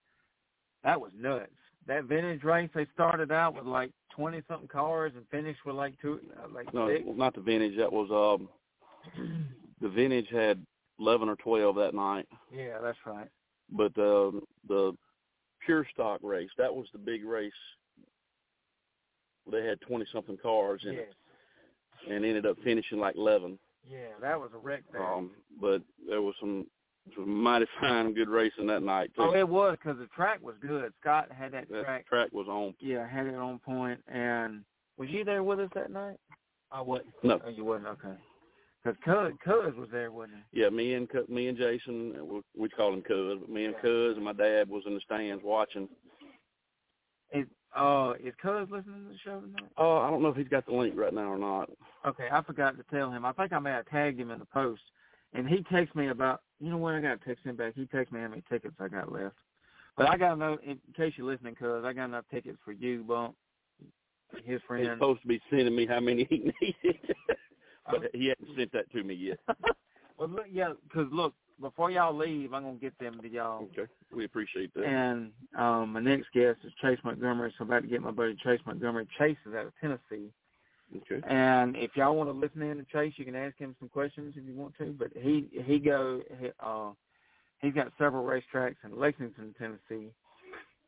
that was nuts. That vintage race, they started out with like twenty something cars and finished with like two, uh, like No, six. not the vintage. That was um, the vintage had 11 or 12 that night. Yeah, that's right. but the the pure stock race that was the big race. They had twenty something cars in Yeah, it, and ended up finishing like eleven. yeah, that was a wreck there. Um, but there was some it was mighty fine, good racing that night too. Oh, it was because the track was good. Scott had that, that track. track was on. Yeah, had it on point. And was you there with us that night? I wasn't. No, Oh, you wasn't. Okay. Because Cuz, Cuz was there, wasn't he? yeah, me and me and Jason, we, we call him Cuz, but me and Cuz and my dad was in the stands watching. Is uh is Cuz listening to the show tonight? Oh, I don't know if he's got the link right now or not. Okay, I forgot to tell him. I think I may have tagged him in the post, and he texted me about. You know what? I got to text him back. He texted me how many tickets I got left. But I got enough. In case you're listening, Cuz I got enough tickets for you, Bump, his He's friend. supposed to be sending me how many he needed, but he hasn't sent that to me yet. well, look, yeah, because look, before y'all leave, I'm gonna get them to y'all. Okay, we appreciate that. And um, my next guest is Chase Montgomery, so I'm about to get my buddy Chase Montgomery. Chase is out of Tennessee. Okay. And if y'all want to listen in to Chase, you can ask him some questions if you want to. But he he go he, uh he's got several racetracks in Lexington, Tennessee,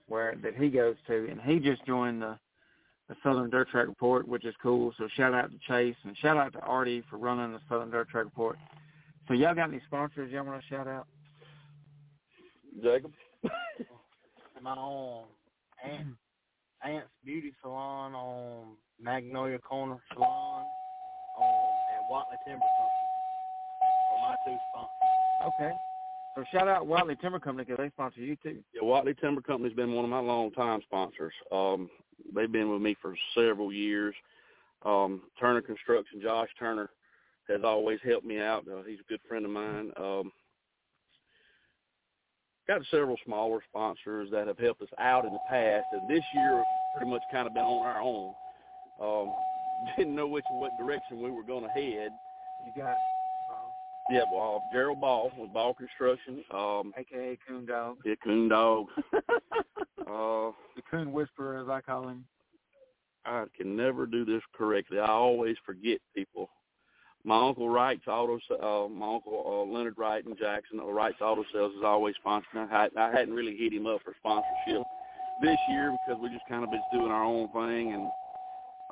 where that he goes to, and he just joined the the Southern Dirt Track Report, which is cool. So shout out to Chase and shout out to Artie for running the Southern Dirt Track Report. So y'all got any sponsors y'all want to shout out? Jacob. My own aunt, Aunt's Beauty Salon on Magnolia Corner Salon on and Watley Timber Company are my two sponsors. Okay. So shout out Watley Timber Company because they sponsor you too. Yeah, Watley Timber Company's been one of my long time sponsors. Um, they've been with me for several years. Um, Turner Construction, Josh Turner, has always helped me out. Uh, he's a good friend of mine. Um, got several smaller sponsors that have helped us out in the past, and this year pretty much kind of been on our own. Um, didn't know which what direction we were going to head. You got uh, Yeah, well, uh, Gerald Ball with Ball Construction. Um, AKA Coon Dog. yeah, Coon Dog. the Uh, Coon Whisperer, as I call him. I can never do this correctly. I always forget people. My uncle Wright's Auto, uh, my uncle uh, Leonard Wright in Jackson, uh, Wright's Auto Sales is always sponsoring. I, I hadn't really hit him up for sponsorship this year because we just kind of been doing our own thing, and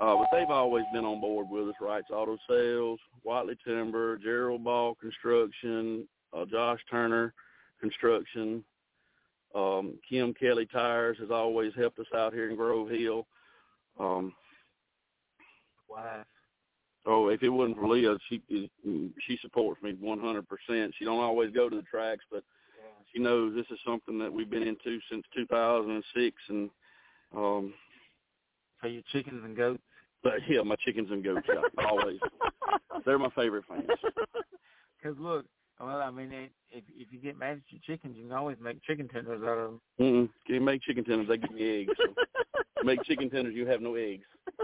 uh, but they've always been on board with us. Wright's Auto Sales, Watley Timber, Gerald Ball Construction, uh, Josh Turner Construction, um, Kim Kelly Tires has always helped us out here in Grove Hill. Um, Wife. Oh, if it wasn't for Leah, she she supports me 100%. She don't always go to the tracks, but she knows this is something that we've been into since 2006, and um, So your chickens and goats. but yeah, my chickens and goats yeah, always they're my favorite fans. Because look, well, I mean, it, if if you get mad at your chickens, you can always make chicken tenders out of them. Mm-mm. Can you make chicken tenders? They give me eggs. So make chicken tenders, you have no eggs.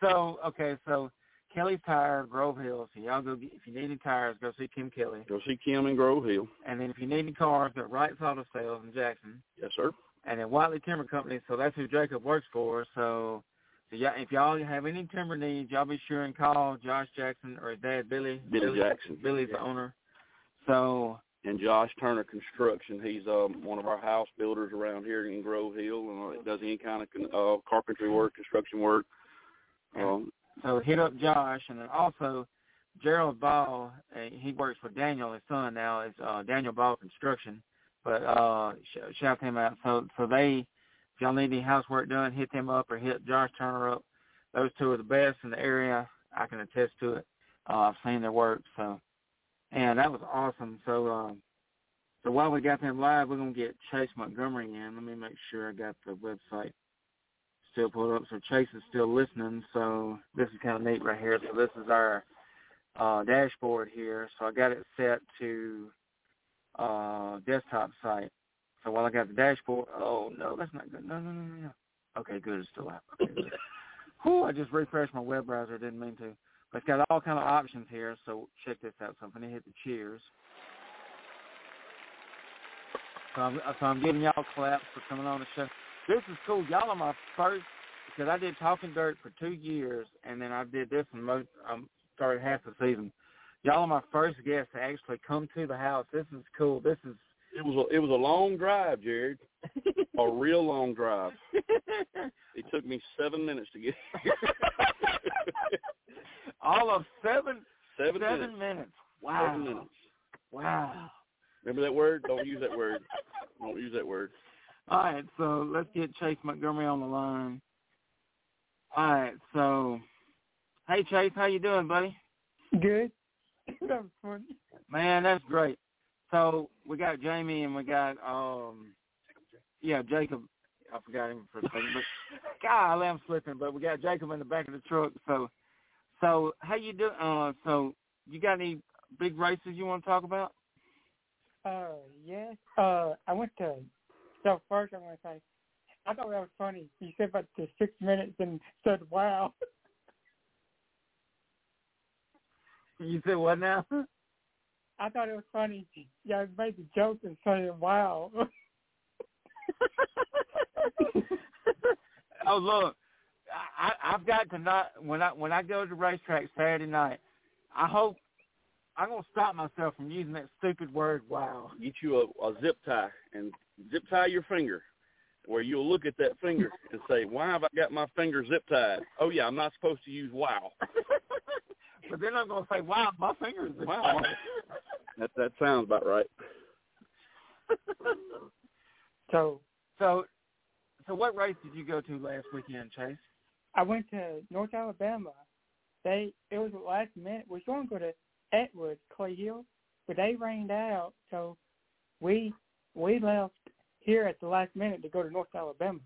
So okay, so Kelly's Tire, Grove Hill. So y'all go get, if you need any tires, go see Kim Kelly. Go see Kim in Grove Hill. And then if you need any cars, Wright's Auto Sales in Jackson. Yes, sir. And then Watley Timber Company. So that's who Jacob works for. So. So y'all, if y'all have any timber needs, y'all be sure and call Josh Jackson or his dad Billy. Billy Jackson. Billy's the owner. So and Josh Turner Construction. He's um, one of our house builders around here in Grove Hill, and uh, does any kind of con- uh, carpentry work, construction work. Um, So hit up Josh, and then also Gerald Ball. Uh, he works for Daniel, his son now. Is uh, Daniel Ball Construction, but uh, sh- shout them out. So so they, y'all need any housework done, hit them up or hit Josh Turner up. Those two are the best in the area. I can attest to it. Uh, I've seen their work. So, and that was awesome. So um, so while we got them live, we're gonna get Chase Montgomery in. Let me make sure I got the website still pulled up. So Chase is still listening. So this is kind of neat right here. So this is our uh, dashboard here. So I got it set to uh, desktop site. So while I got the dashboard, oh no, that's not good. No, no, no, no. no. Okay, good. It's still out. Okay. Whew, I just refreshed my web browser. Didn't mean to. But it's got all kind of options here. So check this out. So I'm to hit the cheers. So I'm, so I'm giving y'all claps for coming on the show. This is cool. Y'all are my first because I did Talking Dirt for two years, and then I did this and most um, started half the season. Y'all are my first guests to actually come to the house. This is cool. This is it was a, it was a long drive, Jared. a real long drive. It took me seven minutes to get here. all of seven seven, seven minutes. minutes. Wow. Seven minutes. Wow. Remember that word? Don't use that word. Don't use that word. All right, so let's get Chase Montgomery on the line. All right, so hey Chase, how you doing, buddy? Good. that was funny. Man, that's great. So we got Jamie and we got um yeah, Jacob I forgot him for a second, but God, I'm slipping, but we got Jacob in the back of the truck. So so how you do uh so you got any big races you want to talk about? Uh, yes. Uh, I went to. So first, I'm gonna say, I thought that was funny. You said about the six minutes and said, "Wow." You said what now? I thought it was funny. Yeah, I made the joke and saying, "Wow." oh look, I, I've got to not when I when I go to the racetrack Saturday night. I hope I'm gonna stop myself from using that stupid word. Wow. Get you a, a zip tie and zip tie your finger, where you'll look at that finger and say, "Why have I got my finger zip tied?" Oh yeah, I'm not supposed to use "wow." but then I'm gonna say, "Wow, my fingers is Wow. that that sounds about right. so, so, so what race did you go to last weekend, Chase? I went to North Alabama. They it was the last minute. We were going to go to Atwood, Clay Hill, but they rained out, so we we left here at the last minute to go to North Alabama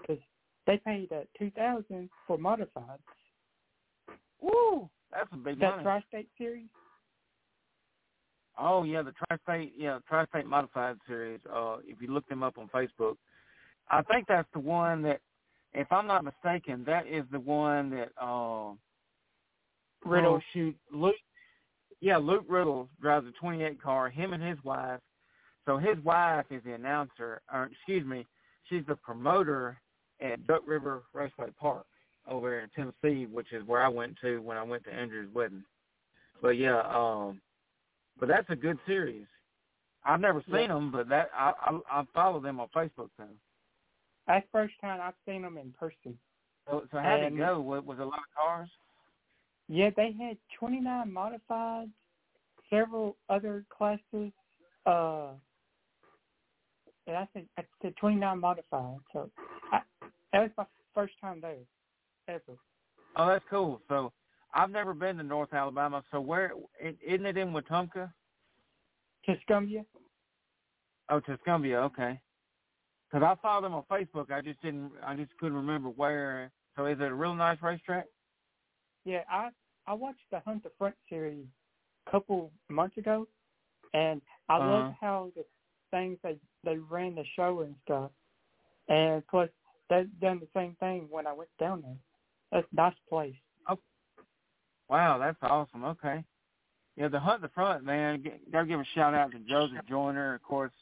because they paid uh, two thousand for modifieds. Woo! That's a big that money. tri-state series. Oh yeah, the tri-state yeah tri-state modified series. Uh, if you look them up on Facebook, I think that's the one that, if I'm not mistaken, that is the one that uh, Riddle. Oh, shoot, Luke. Yeah, Luke Riddle drives a 28 car. Him and his wife. So his wife is the announcer, or excuse me, she's the promoter at Duck River Raceway Park over in Tennessee, which is where I went to when I went to Andrew's wedding. But yeah, um, but that's a good series. I've never seen Yeah. them, but that I, I I follow them on Facebook though. That's first time I've seen them in person. So, so how did it go? Was, was a lot of cars? Yeah, they had 29 modified, several other classes. Uh, and I said I said 29 modified. So I, that was my first time there Oh, that's cool. So I've never been to North Alabama. So where isn't it in Wetumpka? Tuscumbia. Oh, Tuscumbia. Okay. Because I saw them on Facebook. I just didn't. I just couldn't remember where. So is it a real nice racetrack? Yeah, I I watched the Hunt the Front series a couple months ago, and I Uh-huh. love how the things they they ran the show and stuff. And plus, they've done the same thing when I went down there. That's nice place. Oh, wow, that's awesome. Okay. Yeah, the Hunt in the Front, man. Gotta give a shout out to Joseph Joyner, of course,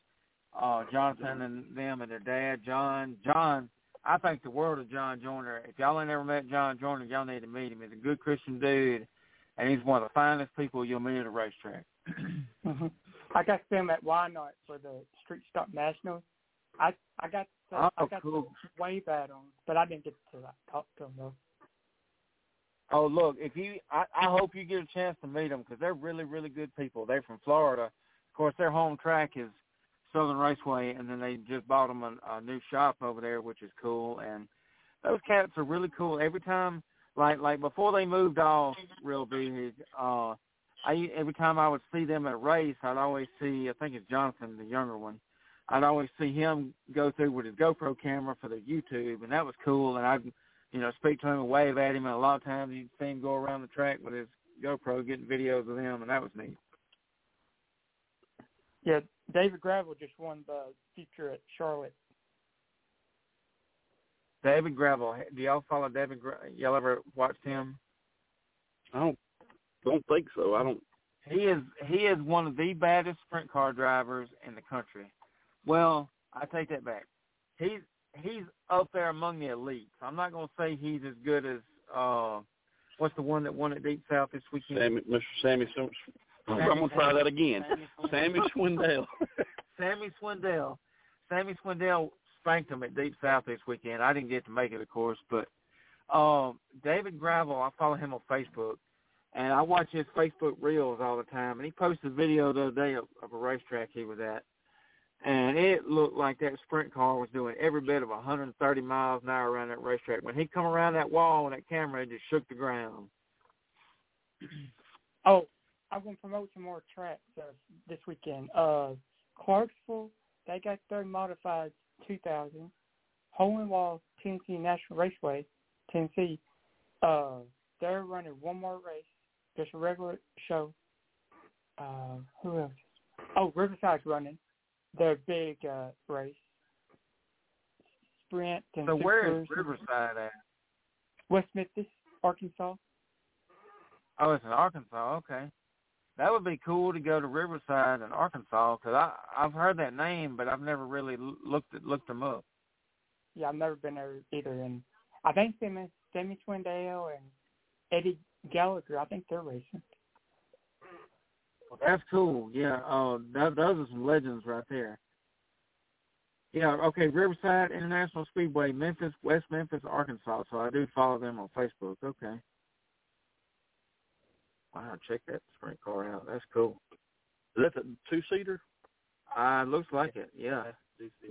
uh, Jonathan and them and their dad, John. John, I think the world of John Joyner. If y'all ain't never met John Joyner, y'all need to meet him. He's a good Christian dude, and he's one of the finest people you'll meet at a racetrack. I got them at Wynot for the Street Stock Nationals. I I got to, I Oh, got cool. to wave at them, but I didn't get to like, talk to them though. Oh, look, if you, I, I hope you get a chance to meet them because they're really, really good people. They're from Florida. Of course, their home track is Southern Raceway, and then they just bought them a, a new shop over there, which is cool. And those cats are really cool. Every time, like like before they moved off real big, uh, I every time I would see them at a race, I'd always see, I think it's Jonathan, the younger one. I'd always see him go through with his GoPro camera for the YouTube, and that was cool. And I'd you know, speak to him and wave at him. And a lot of times you'd see him go around the track with his GoPro getting videos of them, and that was neat. Yeah, David Gravel just won the feature at Charlotte. David Gravel. Do y'all follow David? Gra- y'all ever watched him? I don't don't think so. I don't. He is he is one of the baddest sprint car drivers in the country. Well, I take that back. He's he's up there among the elites. I'm not going to say he's as good as uh what's the one that won at Deep South this weekend? Sammy, Mr. Sammy. Swin- I'm gonna try that again. Sammy Swindell. Sammy Swindell. Sammy Swindell spanked him at Deep South this weekend. I didn't get to make it, of course, but um, David Gravel, I follow him on Facebook. and I watch his Facebook reels all the time. And he posted a video the other day of, of a racetrack he was at, and it looked like that sprint car was doing every bit of 130 miles an hour around that racetrack. When he come around that wall and that camera, it just shook the ground. Oh, I'm to promote some more tracks uh, this weekend. Uh, Clarksville, they got their modified 2000. Hohenwald, Tennessee National Raceway, Tennessee. Uh, they're running one more race, just a regular show. Uh, who else? Oh, Riverside's running their big uh, race. Sprint and So where is Riverside at? West Memphis, Arkansas. Oh, it's in Arkansas. Okay, that would be cool to go to Riverside in Arkansas because I I've heard that name, but I've never really looked at, looked them up. Yeah, I've never been there either. And I think Sammy, Sammy Swindell and Eddie Gallagher, I think they're racing. That's cool. Yeah, uh, that, those are some legends right there. Yeah, okay, Riverside International Speedway, Memphis, West Memphis, Arkansas. So I do follow them on Facebook. Okay. Wow, check that sprint car out. That's cool. Is that the two seater? Uh, looks like it. Yeah.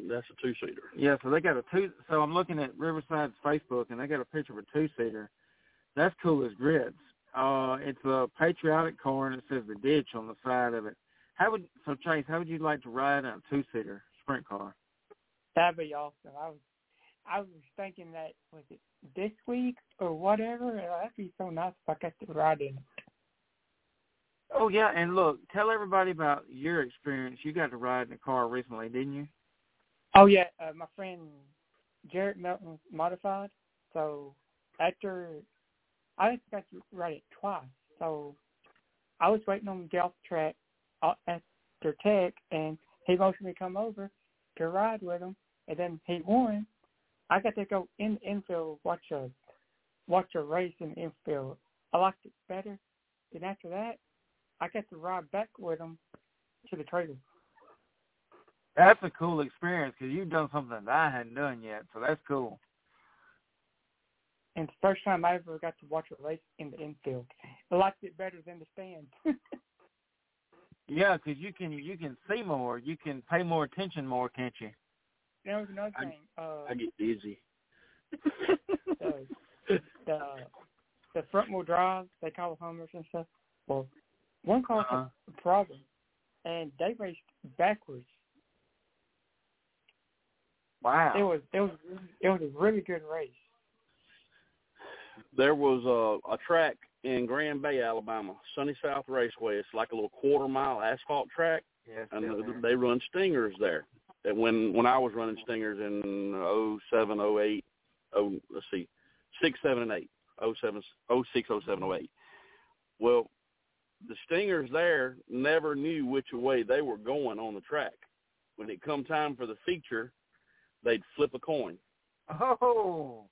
That's a two seater. Yeah, so they got a two. So I'm looking at Riverside's Facebook, and they got a picture of a two-seater. That's cool as grits. Uh, it's a patriotic car, and it says the ditch on the side of it. How would so Chase? How would you like to ride in a two-seater sprint car? That'd be awesome. I was, I was thinking that was it this week or whatever. That'd be so nice if I got to ride in it. Oh yeah, and look, tell everybody about your experience. You got to ride in a car recently, didn't you? Oh yeah, uh, my friend Jared Melton modified. So after I just got to ride it twice. So I was waiting on the golf track uh, after Tech, and he motioned me to come over to ride with him, and then he won. I got to go in the infield watch a watch a race in the infield. I liked it better. Then after that, I got to ride back with him to the trailer. That's a cool experience because you've done something that I hadn't done yet. So that's cool. And first time I ever got to watch a race in the infield. I liked it better than the stands. Yeah, because you can you can see more, you can pay more attention more, can't you? there was another I- thing. Uh, I get dizzy. the, the the front wheel drive they call them Hummers and stuff. Well, one car Uh-huh. a problem, and they raced backwards. Wow. It was it was it was a really good race. There was a, a track in Grand Bay, Alabama, Sunny South Raceway. It's like a little quarter mile asphalt track, yes, and there. they run stingers there. And when when I was running stingers in oh seven, oh eight, oh let's see, six, seven, and eight, oh seven, oh six, oh seven, oh eight. Well, the stingers there never knew which way they were going on the track. When it come time for the feature, they'd flip a coin. Oh,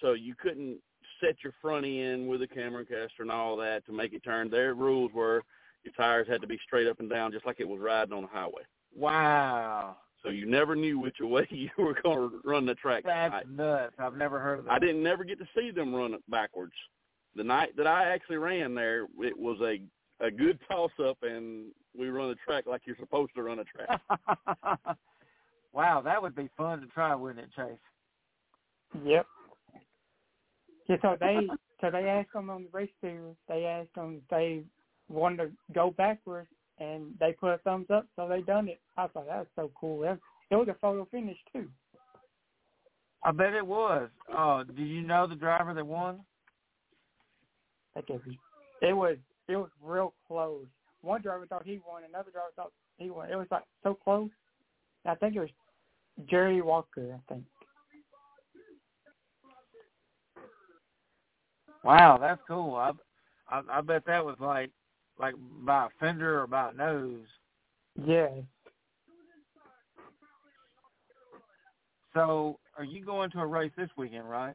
so you couldn't set your front end with a camber caster and all that to make it turn. Their rules were your tires had to be straight up and down, just like it was riding on a highway. wow. So you never knew which way you were going to run the track. That's I, nuts. I've never heard of that. I didn't never get to see them run it backwards. The night that I actually ran there, it was a a good toss up, and we run the track like you're supposed to run a track. wow, that would be fun to try, wouldn't it, Chase? Yep. Yeah, so they so they asked them on the race series. They asked them if they wanted to go backwards, and they put a thumbs up. So they done it. I thought that was so cool. That, it was a photo finish too. I bet it was. Uh, oh, did you know the driver that won? Like it was, it was it was real close. One driver thought he won, another driver thought he won. It was like so close. I think it was Jerry Walker. I think. Wow, that's cool. I, I I bet that was like like by a fender or by a nose. Yeah. So, are you going to a race this weekend, right?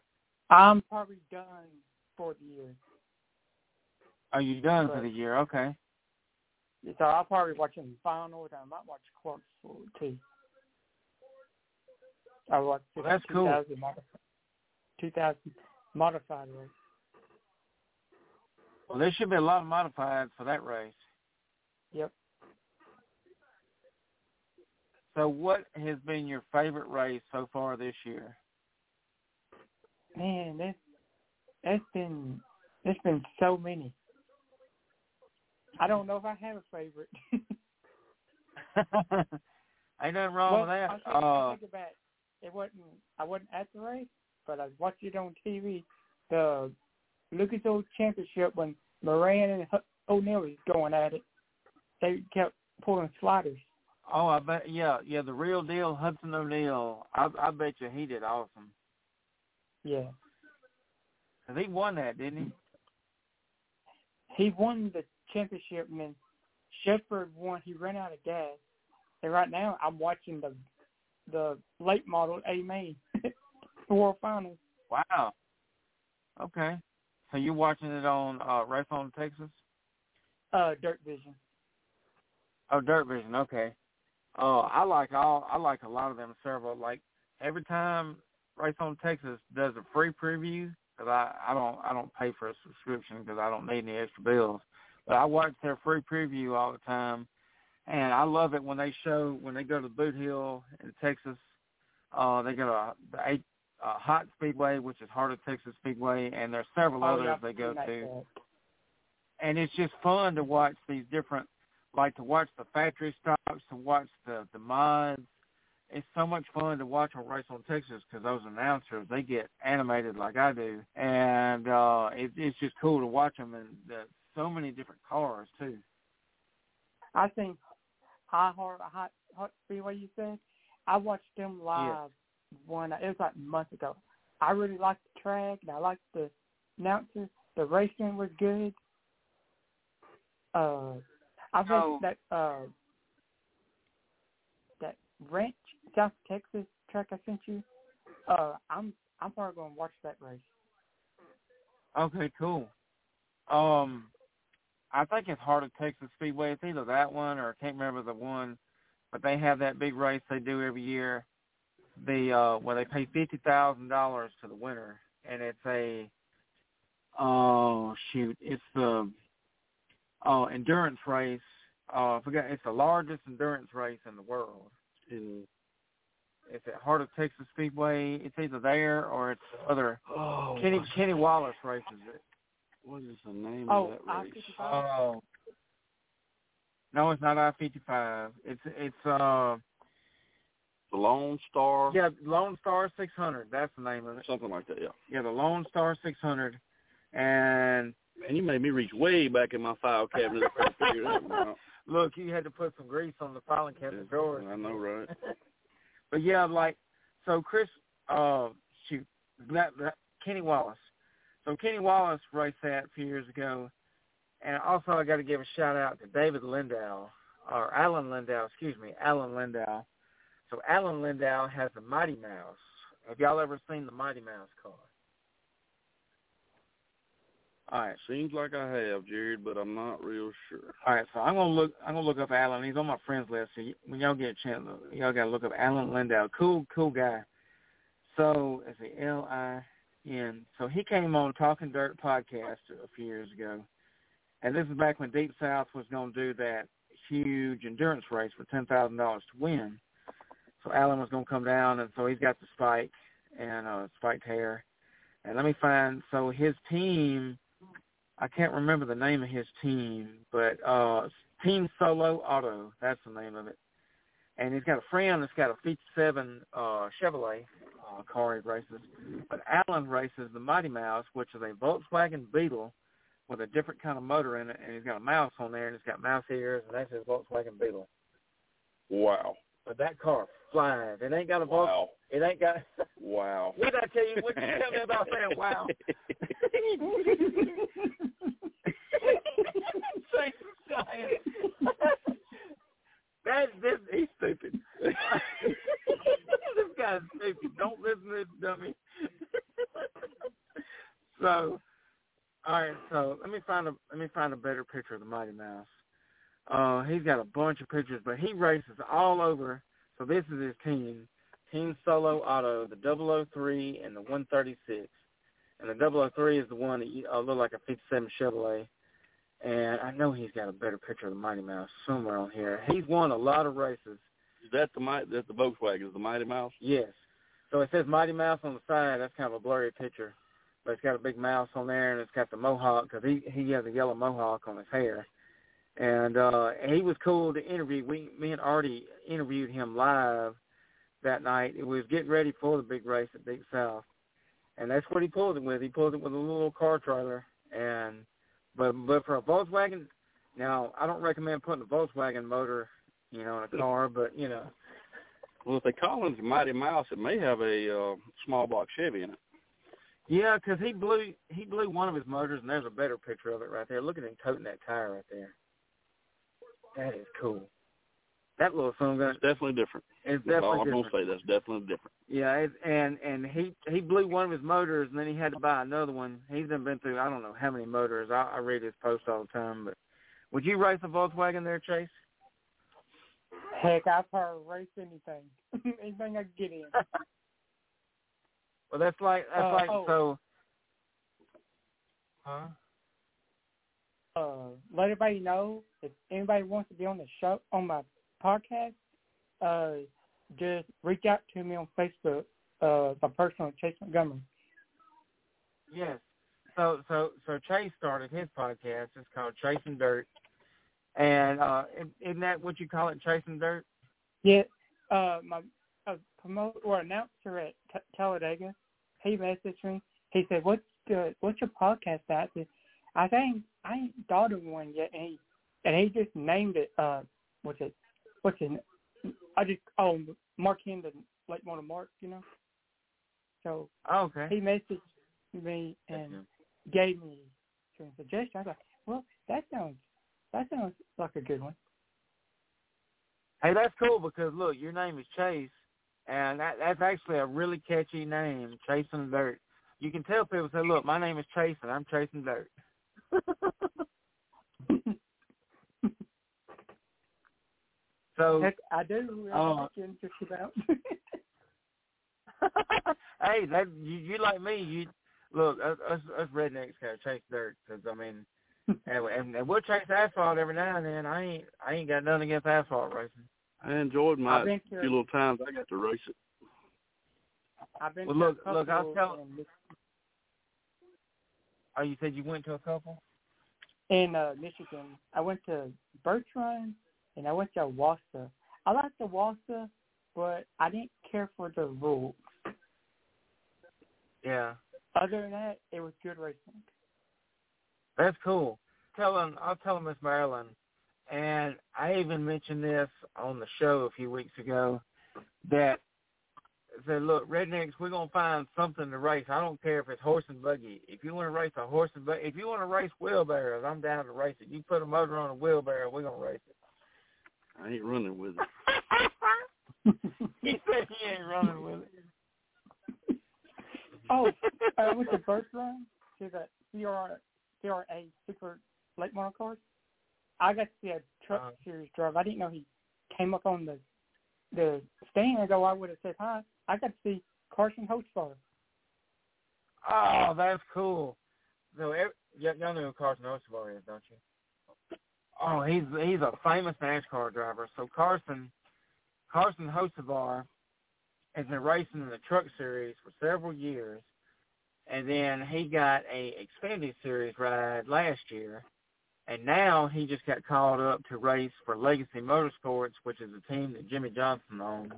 I'm probably done for the year. Are you done for the year? Okay. So I'll probably watch the finals. I might watch Clarksville too. I watch the Well, that's cool. modified, 2000 modified race. Well, there should be a lot of modifieds for that race. Yep. So, what has been your favorite race so far this year? Man, that's that's been there's been so many. I don't know if I have a favorite. Ain't nothing wrong well, with that. I think, uh, I think about it. it wasn't I wasn't at the race, but I watched it on TV. The Lucas Oil Championship when Moran and O'Neal was going at it. They kept pulling sliders. oh, I bet. Yeah, yeah. The real deal, Hudson O'Neal. I, I bet you he did awesome. Yeah. 'Cause he won that, didn't he? He won the championship and then Sheppard won. He ran out of gas. And right now I'm watching the the late model A main World Finals. Wow. Okay. So you're watching it on uh, Race on Texas? Uh, Dirt Vision. Oh, Dirt Vision. Okay. Uh, I like all. I like a lot of them. Several. Like every time Race on Texas does a free preview, because I I don't I don't pay for a subscription because I don't need any extra bills. But I watch their free preview all the time, and I love it when they show when they go to Boot Hill in Texas. Uh, they go to the eight uh, Hot Speedway, which is Heart of Texas Speedway, and there's several Oh, others they go that to track. and it's just fun to watch these different, like to watch the factory stocks, to watch the the mods. It's so much fun to watch on Race on Texas because those announcers they get animated like I do, and uh, it, it's just cool to watch them and the, so many different cars too. I think High Heart Hot Hot Speedway. You said I watched them live one. It was like months ago. I really liked the track and I liked the announcers. The racing was good. Uh, I think So- that uh, that Ranch South Texas track I sent you. Uh, I'm I'm probably going to watch that race. Okay, cool. Um, I think it's Heart of Texas Speedway. It's either that one or I can't remember the one, but they have that big race they do every year. The uh, where they pay fifty thousand dollars to the winner, and it's a oh shoot, it's the uh, endurance race. Uh, I forgot. It's the largest endurance race in the world. In, It's at Heart of Texas Speedway. It's either there or it's the other. oh, Kenny what- Kenny Wallace races it. What is the name Oh, of that race? I-55? Oh. No, it's not I fifty five. It's it's uh The Lone Star. yeah, Lone Star six hundred. That's the name of it. Something like that. Yeah. Yeah, the Lone Star six hundred. And Man, you made me reach way back in my file cabinet to figure that out. look, you had to put some grease on the filing cabinet drawers. I know, right? but yeah, like so Chris uh shoot that, that Kenny Wallace. So Kenny Wallace raced that a few years ago. And also I gotta give a shout out to David Lindow or Alan Lindow, excuse me, Alan Lindow. So Alan Lindow has a Mighty Mouse. Have y'all ever seen the Mighty Mouse car? All right. Seems like I have, Jared, but I'm not real sure. All right, so I'm gonna look. I'm gonna look up Alan. He's on my friends list. So when y'all get a chance, y'all gotta look up Alan Lindow. Cool, cool guy. So it's a L I N. So he came on Talking Dirt podcast a few years ago, and this is back when Deep South was gonna do that huge endurance race for ten thousand dollars to win. So Alan was gonna come down, and so he's got the spike and uh, spiked hair. And let me find. So his team I can't remember the name of his team, but uh Team Solo Auto, that's the name of it. And he's got a friend that's got a 57 uh Chevrolet uh, car he races. But Alan races the Mighty Mouse, which is a Volkswagen Beetle with a different kind of motor in it, and he's got a mouse on there, and it's got mouse ears, and that's his Volkswagen Beetle. Wow. But that car flies. It ain't got a. Wow. It ain't got. Wow. what did I tell you? What you tell me about that? Wow. Say some science. that this he's stupid. this guy's stupid. Don't listen to this dummy. so, all right. So let me find a let me find a better picture of the Mighty Mouse. Uh, he's got a bunch of pictures, but he races all over. So this is his team. Team Solo Auto, the 003 and the 136. And the 003 is the one that uh, look like a 57 Chevrolet. and I know he's got a better picture of the Mighty Mouse somewhere on here. He's won a lot of races. Is that the Mi- that the Volkswagen? Is the Mighty Mouse? Yes. So it says Mighty Mouse on the side. That's kind of a blurry picture, but it's got a big mouse on there, and it's got the mohawk because he he has a yellow mohawk on his hair, and uh he was cool to interview. We me and Artie interviewed him live that night. It was getting ready for the big race at Big South, and that's what he pulled it with. He pulled it with a little car trailer, and but but for a Volkswagen, now I don't recommend putting a Volkswagen motor, you know, in a car, but you know. Well, if they call him the Mighty Mouse, it may have a uh, small block Chevy in it. Yeah, 'cause he blew he blew one of his motors, and there's a better picture of it right there. Look at him toting that tire right there. That is cool. That little son gun It's definitely different. is That's all definitely I'm different. gonna say. That's definitely different. Yeah, it, and and he he blew one of his motors, and then he had to buy another one. He's done been through I don't know how many motors. I, I read his post all the time. But would you race a Volkswagen there, Chase? Heck, I've heard race anything, anything I can get in. Well, that's like that's Uh, like oh. so. Huh? Uh, let everybody know if anybody wants to be on the show on my podcast, uh, just reach out to me on Facebook. Uh, my personal Chase Montgomery. Yes. So so so Chase started his podcast. It's called Chasing Dirt, and uh, isn't- that what you call it, Chasing Dirt? Yeah, uh, my uh, promoter or announcer at T- Talladega, he messaged me. He said, "What's the what's your podcast at?" I said, I think I ain't thought of one yet, and he and he just named it. Uh, what's it? What's it? I just oh Mark Hendon, like one of Mark, you know. So Oh, okay. he messaged me and gave me some suggestions. I was like, well, that sounds that sounds like a good one. Hey, that's cool because look, your name is Chase, and that that's actually a really catchy name, Chasing Dirt. You can tell people say, "Look, my name is Chase, and I'm chasing dirt." So, I do. I Oh. like just about. hey, that you, you like me? You look, us us, us rednecks gotta chase dirt because I mean, and, and, and we'll chase asphalt every now and then. I ain't I ain't got nothing against asphalt racing. I enjoyed my few little times I got to race it. I've been Well, to look- look, I'll tell- in, Oh, you said you went to a couple? in uh, Michigan. I went to Birch Run and I went to Owosso. I liked the Owosso, but I didn't care for the rules. Yeah. Other than that, it was good racing. That's cool. Tell him, I'll tell him Miss Marilyn, and I even mentioned this on the show a few weeks ago that said, look, rednecks, we're gonna find something to race. I don't care if it's horse and buggy. If you want to race a horse and buggy, if you want to race wheelbarrows, I'm down to race it. You put a motor on a wheelbarrow, we're gonna race it. I ain't running with it. he said he ain't running with it. Oh, uh, with the Birch Run to the CR, CRA Super Late Model Cars, I got to see a truck Uh-huh. series drive. I didn't know he came up on the the stand, though I would have said hi. I got to see Carson Hocevar. Oh, that's cool. So, y'all know who Carson Hocevar is, don't you? Oh, he's he's a famous NASCAR driver. So Carson Carson Hocevar has been racing in the Truck Series for several years, and then he got a Xfinity Series ride last year, and now he just got called up to race for Legacy Motorsports, which is a team that Jimmie Johnson owns,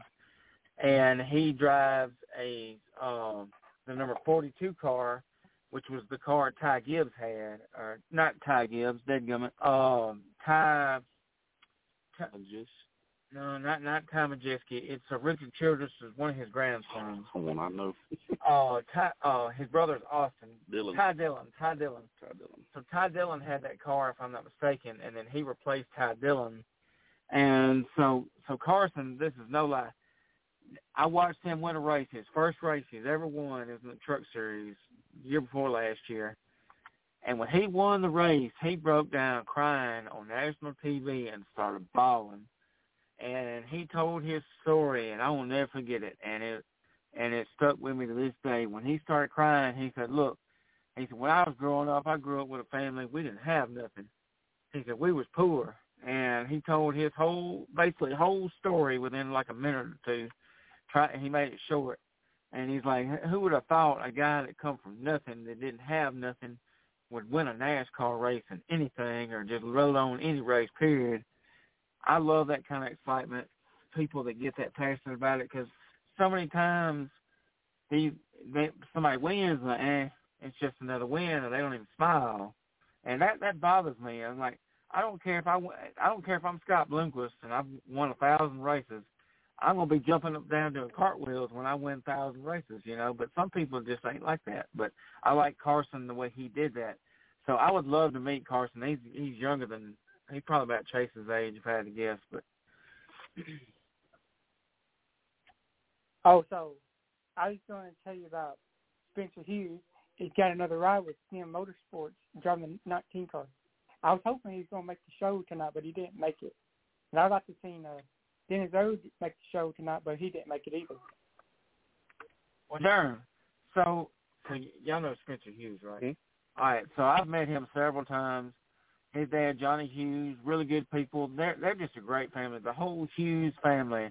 and he drives a um, the number 42 car, which was the car Ty Gibbs had, or not Ty Gibbs, deadgummit, um, Ty, Ty, just no, not not Ty Majeski. It's uh, Richard Childress is one of his grandsons. someone I know. Uh, Ty, uh, his brother's Austin. Dillon. Ty Dillon, Ty Dillon. Ty Dillon. So Ty Dillon had that car, if I'm not mistaken, and then he replaced Ty Dillon. And so, so Carson, this is no lie. I watched him win a race. His first race he's ever won is in the Truck Series, year before last year. And when he won the race, he broke down crying on national TV and started bawling. And he told his story, and I will never forget it. And it and it stuck with me to this day. When he started crying, he said, "Look," he said, "When I was growing up, I grew up with a family. We didn't have nothing." he said we was poor, and he told his whole basically whole story within like a minute or two. Try he made it short, and he's like, who would have thought a guy that come from nothing that didn't have nothing would win a NASCAR race in anything or just roll on any race. Period. I love that kind of excitement. People that get that passionate about it because so many times he they, somebody wins and eh, it's just another win, and they don't even smile, and that that bothers me. I'm like, I don't care if I I don't care if I'm Scott Bloomquist and I've won a thousand races. I'm gonna be jumping up down doing cartwheels when I win thousand races, you know. But some people just ain't like that. But I like Carson the way he did that. So I would love to meet Carson. He's he's younger than he's probably about Chase's age if I had to guess. But oh, so I was going to tell you about Spencer Hughes. He's got another ride with Sim Motorsports driving the 19 car. I was hoping he was going to make the show tonight, but he didn't make it. And I'd like to see uh, Dennis Rhodes make the show tonight, but he didn't make it either. Well, darn. So, so y'all know Spencer Hughes, right? Mm-hmm. All right. So I've met him several times. His dad, Johnny Hughes, really good people. They're they're just a great family. The whole Hughes family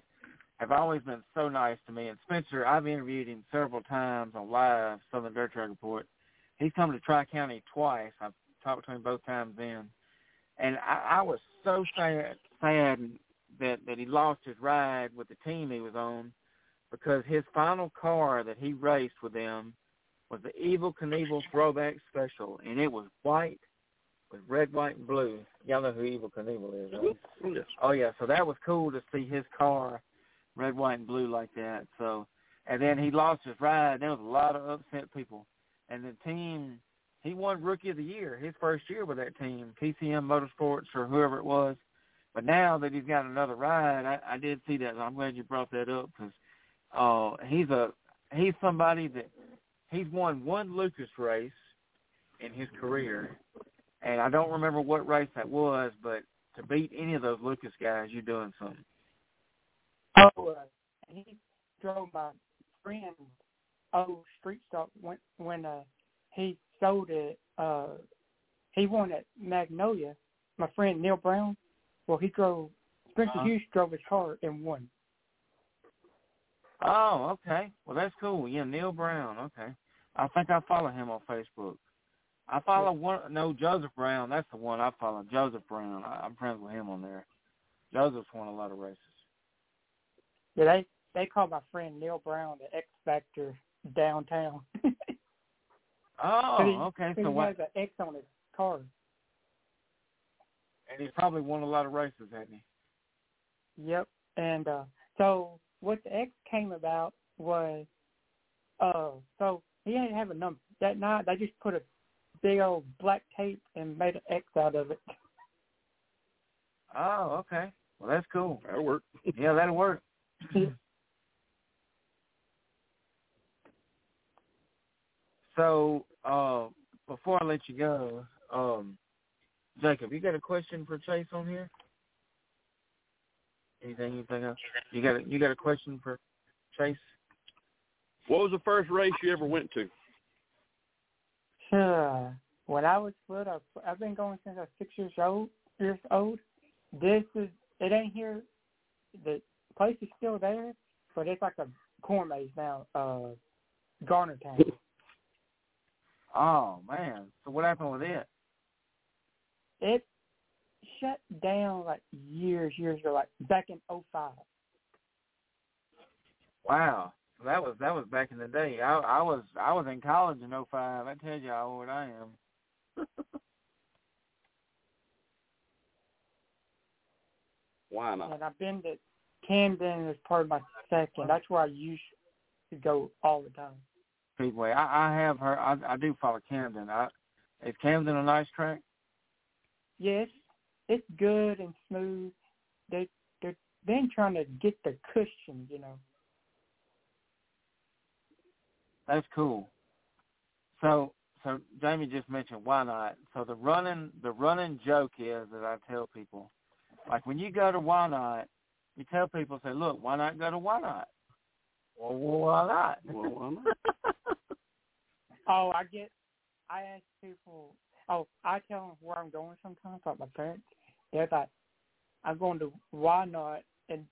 have always been so nice to me. And Spencer, I've interviewed him several times on live Southern Dirt Track Report. He's come to Tri County twice. I've talked to him both times then, and I, I was so sad sad that that he lost his ride with the team he was on because his final car that he raced with them was the Evel Knievel Throwback Special, and it was white with red, white, and blue. Y'all know who Evel Knievel is, right? Oh, yes. Oh yeah, so that was cool to see his car red, white, and blue like that. So, and then he lost his ride. And there was a lot of upset people, and the team. He won Rookie of the Year his first year with that team, PCM Motorsports or whoever it was. But now that he's got another ride, I, I did see that. I'm glad you brought that up because uh, he's a he's somebody that he's won one Lucas race in his career, and I don't remember what race that was, but to beat any of those Lucas guys, you're doing something. Oh, uh, he drove my friend's old street stock when when uh, he sold it. Uh, he won at Magnolia. My friend Neil Brown. Well, he drove. Spencer Uh-huh. Hughes drove his car and won. Oh, okay. Well, that's cool. Yeah, Neil Brown. Okay. I think I follow him on Facebook. I follow one. No, Joseph Brown. That's the one I follow. Joseph Brown. I, I'm friends with him on there. Joseph's won a lot of races. Yeah, they they call my friend Neil Brown the X Factor downtown. Oh, he- okay. he So what? has an X on his car. And he's probably won a lot of races, hasn't he? Yep. And uh so what the X came about was uh so he didn't have a number. That night they just put a big old black tape and made an X out of it. Oh, okay. Well, that's cool. That'll work. Yeah, that'll work. So, uh, before I let you go, um, Jacob, you got a question for Chase on here? Anything you think of? You got a, you got a question for Chase? What was the first race you ever went to? Sure. When I was little, I've been going since I was six years old. Years old. This is it ain't here. The place is still there, but it's like a corn maze now. Uh, Garner Town. Oh man! So what happened with it? It shut down like years, years ago, like back in '05. Wow, that was that was back in the day. I I was I was in college in '05. I tell you how old I am. Why not? And I've been to Camden as part of my second. That's where I used to go all the time. Speedway. I, I have heard. I, I do follow Camden. I, is Camden a nice track? Yes, it's good and smooth. They they're been trying to get the cushion, you know. That's cool. So so Jamie just mentioned why not. So the running the running joke is that I tell people, like when you go to why not, you tell people say, look, why not go to why not? Well, well why not? Well, why not? Oh, I get. I ask people oh, I tell them where I'm going sometimes, like my parents. They're like, I'm going to Whynot, and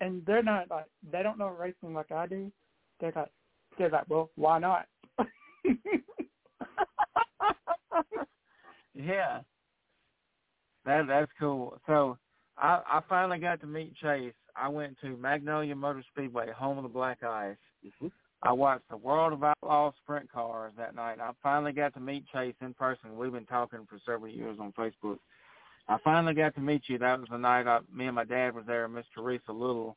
and they're not like they don't know racing like I do. They're like, they're like, well, why not? yeah. That that's cool. So I I finally got to meet Chase. I went to Magnolia Motor Speedway, home of the Black Ice. Mm-hmm. I watched the World of Outlaw sprint cars that night. I finally got to meet Chase in person. We've been talking for several years on Facebook. I finally got to meet you. That was the night I, me and my dad was there, Miss Teresa Little,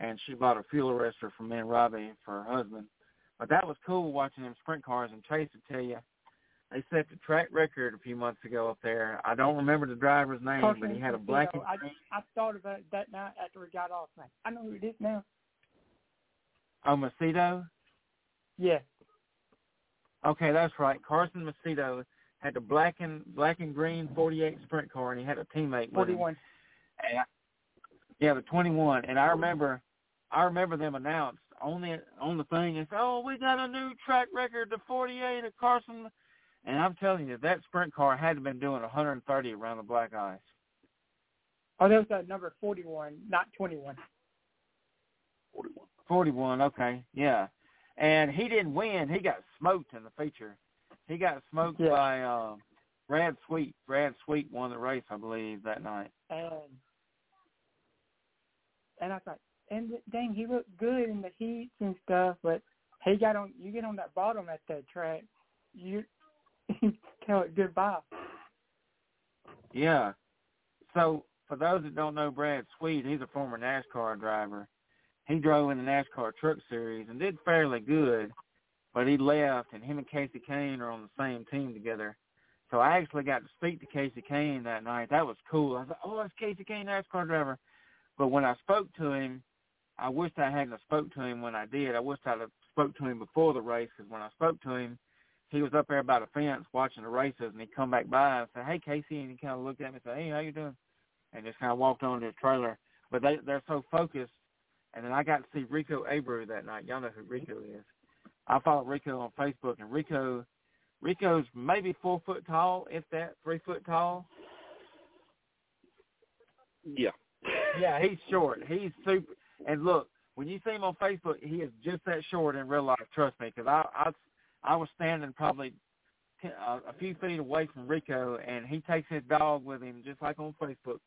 and she bought a fuel arrestor for me and Robbie for her husband. But that was cool watching them sprint cars. And Chase would tell you, they set the track record a few months ago up there. I don't remember the driver's name, but he had a black and I, I thought about it that night after we got off. I know who it is now. Oh, Macedo? Yeah. Okay, that's right. Carson Macedo had the black and black and green 48 sprint car, and he had a teammate 41. And I, yeah, the 21. And I remember, I remember them announced on the on the thing. and said, oh, we got a new track record, the 48 of Carson. And I'm telling you, that sprint car had to been doing 130 around the black ice. Oh, that was uh, number 41, not 21. 41. 41, okay, yeah. And he didn't win. He got smoked in the feature. He got smoked Yeah. by uh, Brad Sweet. Brad Sweet won the race, I believe, that night. And and I thought, and dang, he looked good in the heats and stuff, but he got on. You get on that bottom at that track, you tell it goodbye. Yeah. So for those that don't know Brad Sweet, he's a former NASCAR driver. He drove in the NASCAR Truck Series and did fairly good, but he left, and him and Kasey Kahne are on the same team together. So I actually got to speak to Kasey Kahne that night. That was cool. I thought, oh, it's Kasey Kahne, NASCAR driver. But when I spoke to him, I wished I hadn't spoke to him when I did. I wished I'd have spoke to him before the race because when I spoke to him, he was up there by the fence watching the races, and he come back by and said, "Hey, Kasey," and he kind of looked at me and said, "Hey, how you doing?" And just kind of walked on to his trailer. But they they're so focused. And then I got to see Rico Abreu that night. Y'all know who Rico is. I follow Rico on Facebook, and Rico Rico's maybe four foot tall, if that, three foot tall. Yeah. Yeah, he's short. He's super. And look, when you see him on Facebook, he is just that short in real life. Trust me, because I, I I was standing probably ten, uh, a few feet away from Rico, and he takes his dog with him, just like on Facebook.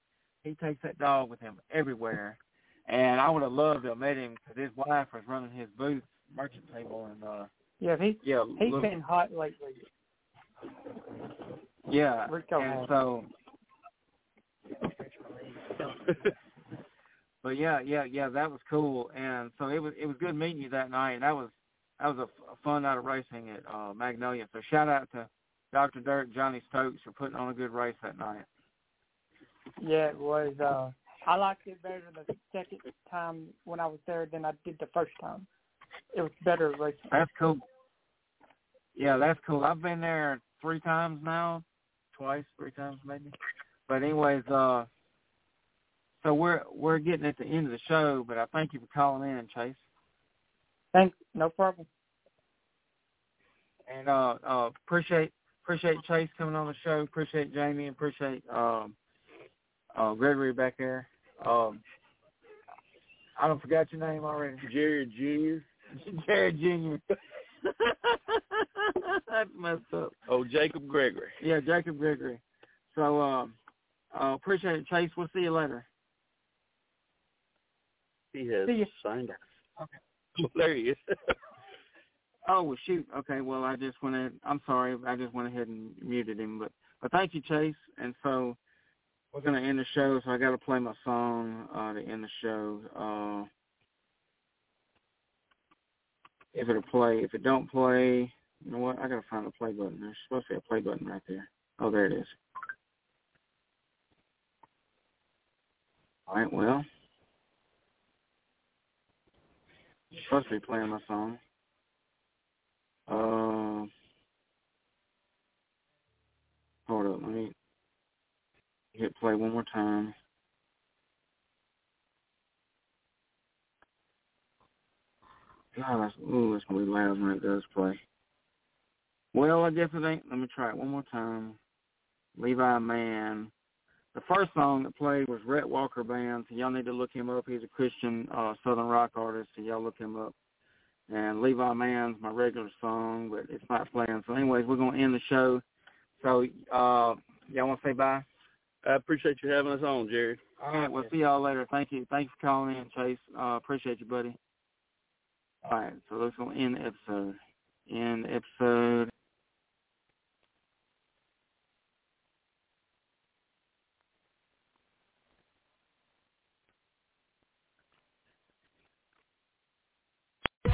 He takes that dog with him everywhere. And I would have loved to have met him because his wife was running his booth merchant table, and uh, Yeah, he yeah, he's look- been hot lately. yeah, and so. but yeah, yeah, yeah, that was cool, and so it was it was good meeting you that night. And that was that was a fun night of racing at uh, Magnolia. So shout out to Dr. Dirk, Johnny Stokes for putting on a good race that night. Yeah, it was. uh I liked it better the second time when I was there than I did the first time. It was better racing. That's cool. Yeah, that's cool. I've been there three times now, twice, three times maybe. But anyways, uh, so we're we're getting at the end of the show, but I thank you for calling in, Chase. Thanks. No problem. And uh, uh, appreciate appreciate Chase coming on the show. Appreciate Jamie. Appreciate um, uh, Gregory back there. Um, I don't forgot your name already. Jared Jr. Jared Jr. That's messed up. Oh, Jacob Gregory. Yeah, Jacob Gregory. So um, uh, appreciate it, Chase. We'll see you later. He has signed up. Okay. there he is. Oh well, shoot. Okay, well I just went ahead. I'm sorry. I just went ahead and muted him. But but thank you, Chase. And so we're gonna end the show. So I got to play my song uh, to end the show. Uh, if it'll play, if it don't play, you know what? I gotta find the play button. There's supposed to be a play button right there. Oh, there it is. All right. Well, it's supposed to be playing my song. Uh, hold up, let me hit play one more time. God, that's, ooh, that's gonna be loud when it does play. Well, I guess it ain't. Let me try it one more time. Levi Mann. The first song that played was Rhett Walker Band, so y'all need to look him up. He's a Christian uh, Southern rock artist, so y'all look him up. And Levi Mann's my regular song, but it's not playing. So anyways, we're going to end the show. So uh, y'all want to say bye? I appreciate you having us on, Jerry. All right, we'll see y'all later. Thank you. Thanks for calling in, Chase. Uh, appreciate you, buddy. All right, so let's go end the episode. End the episode.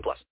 18 plus.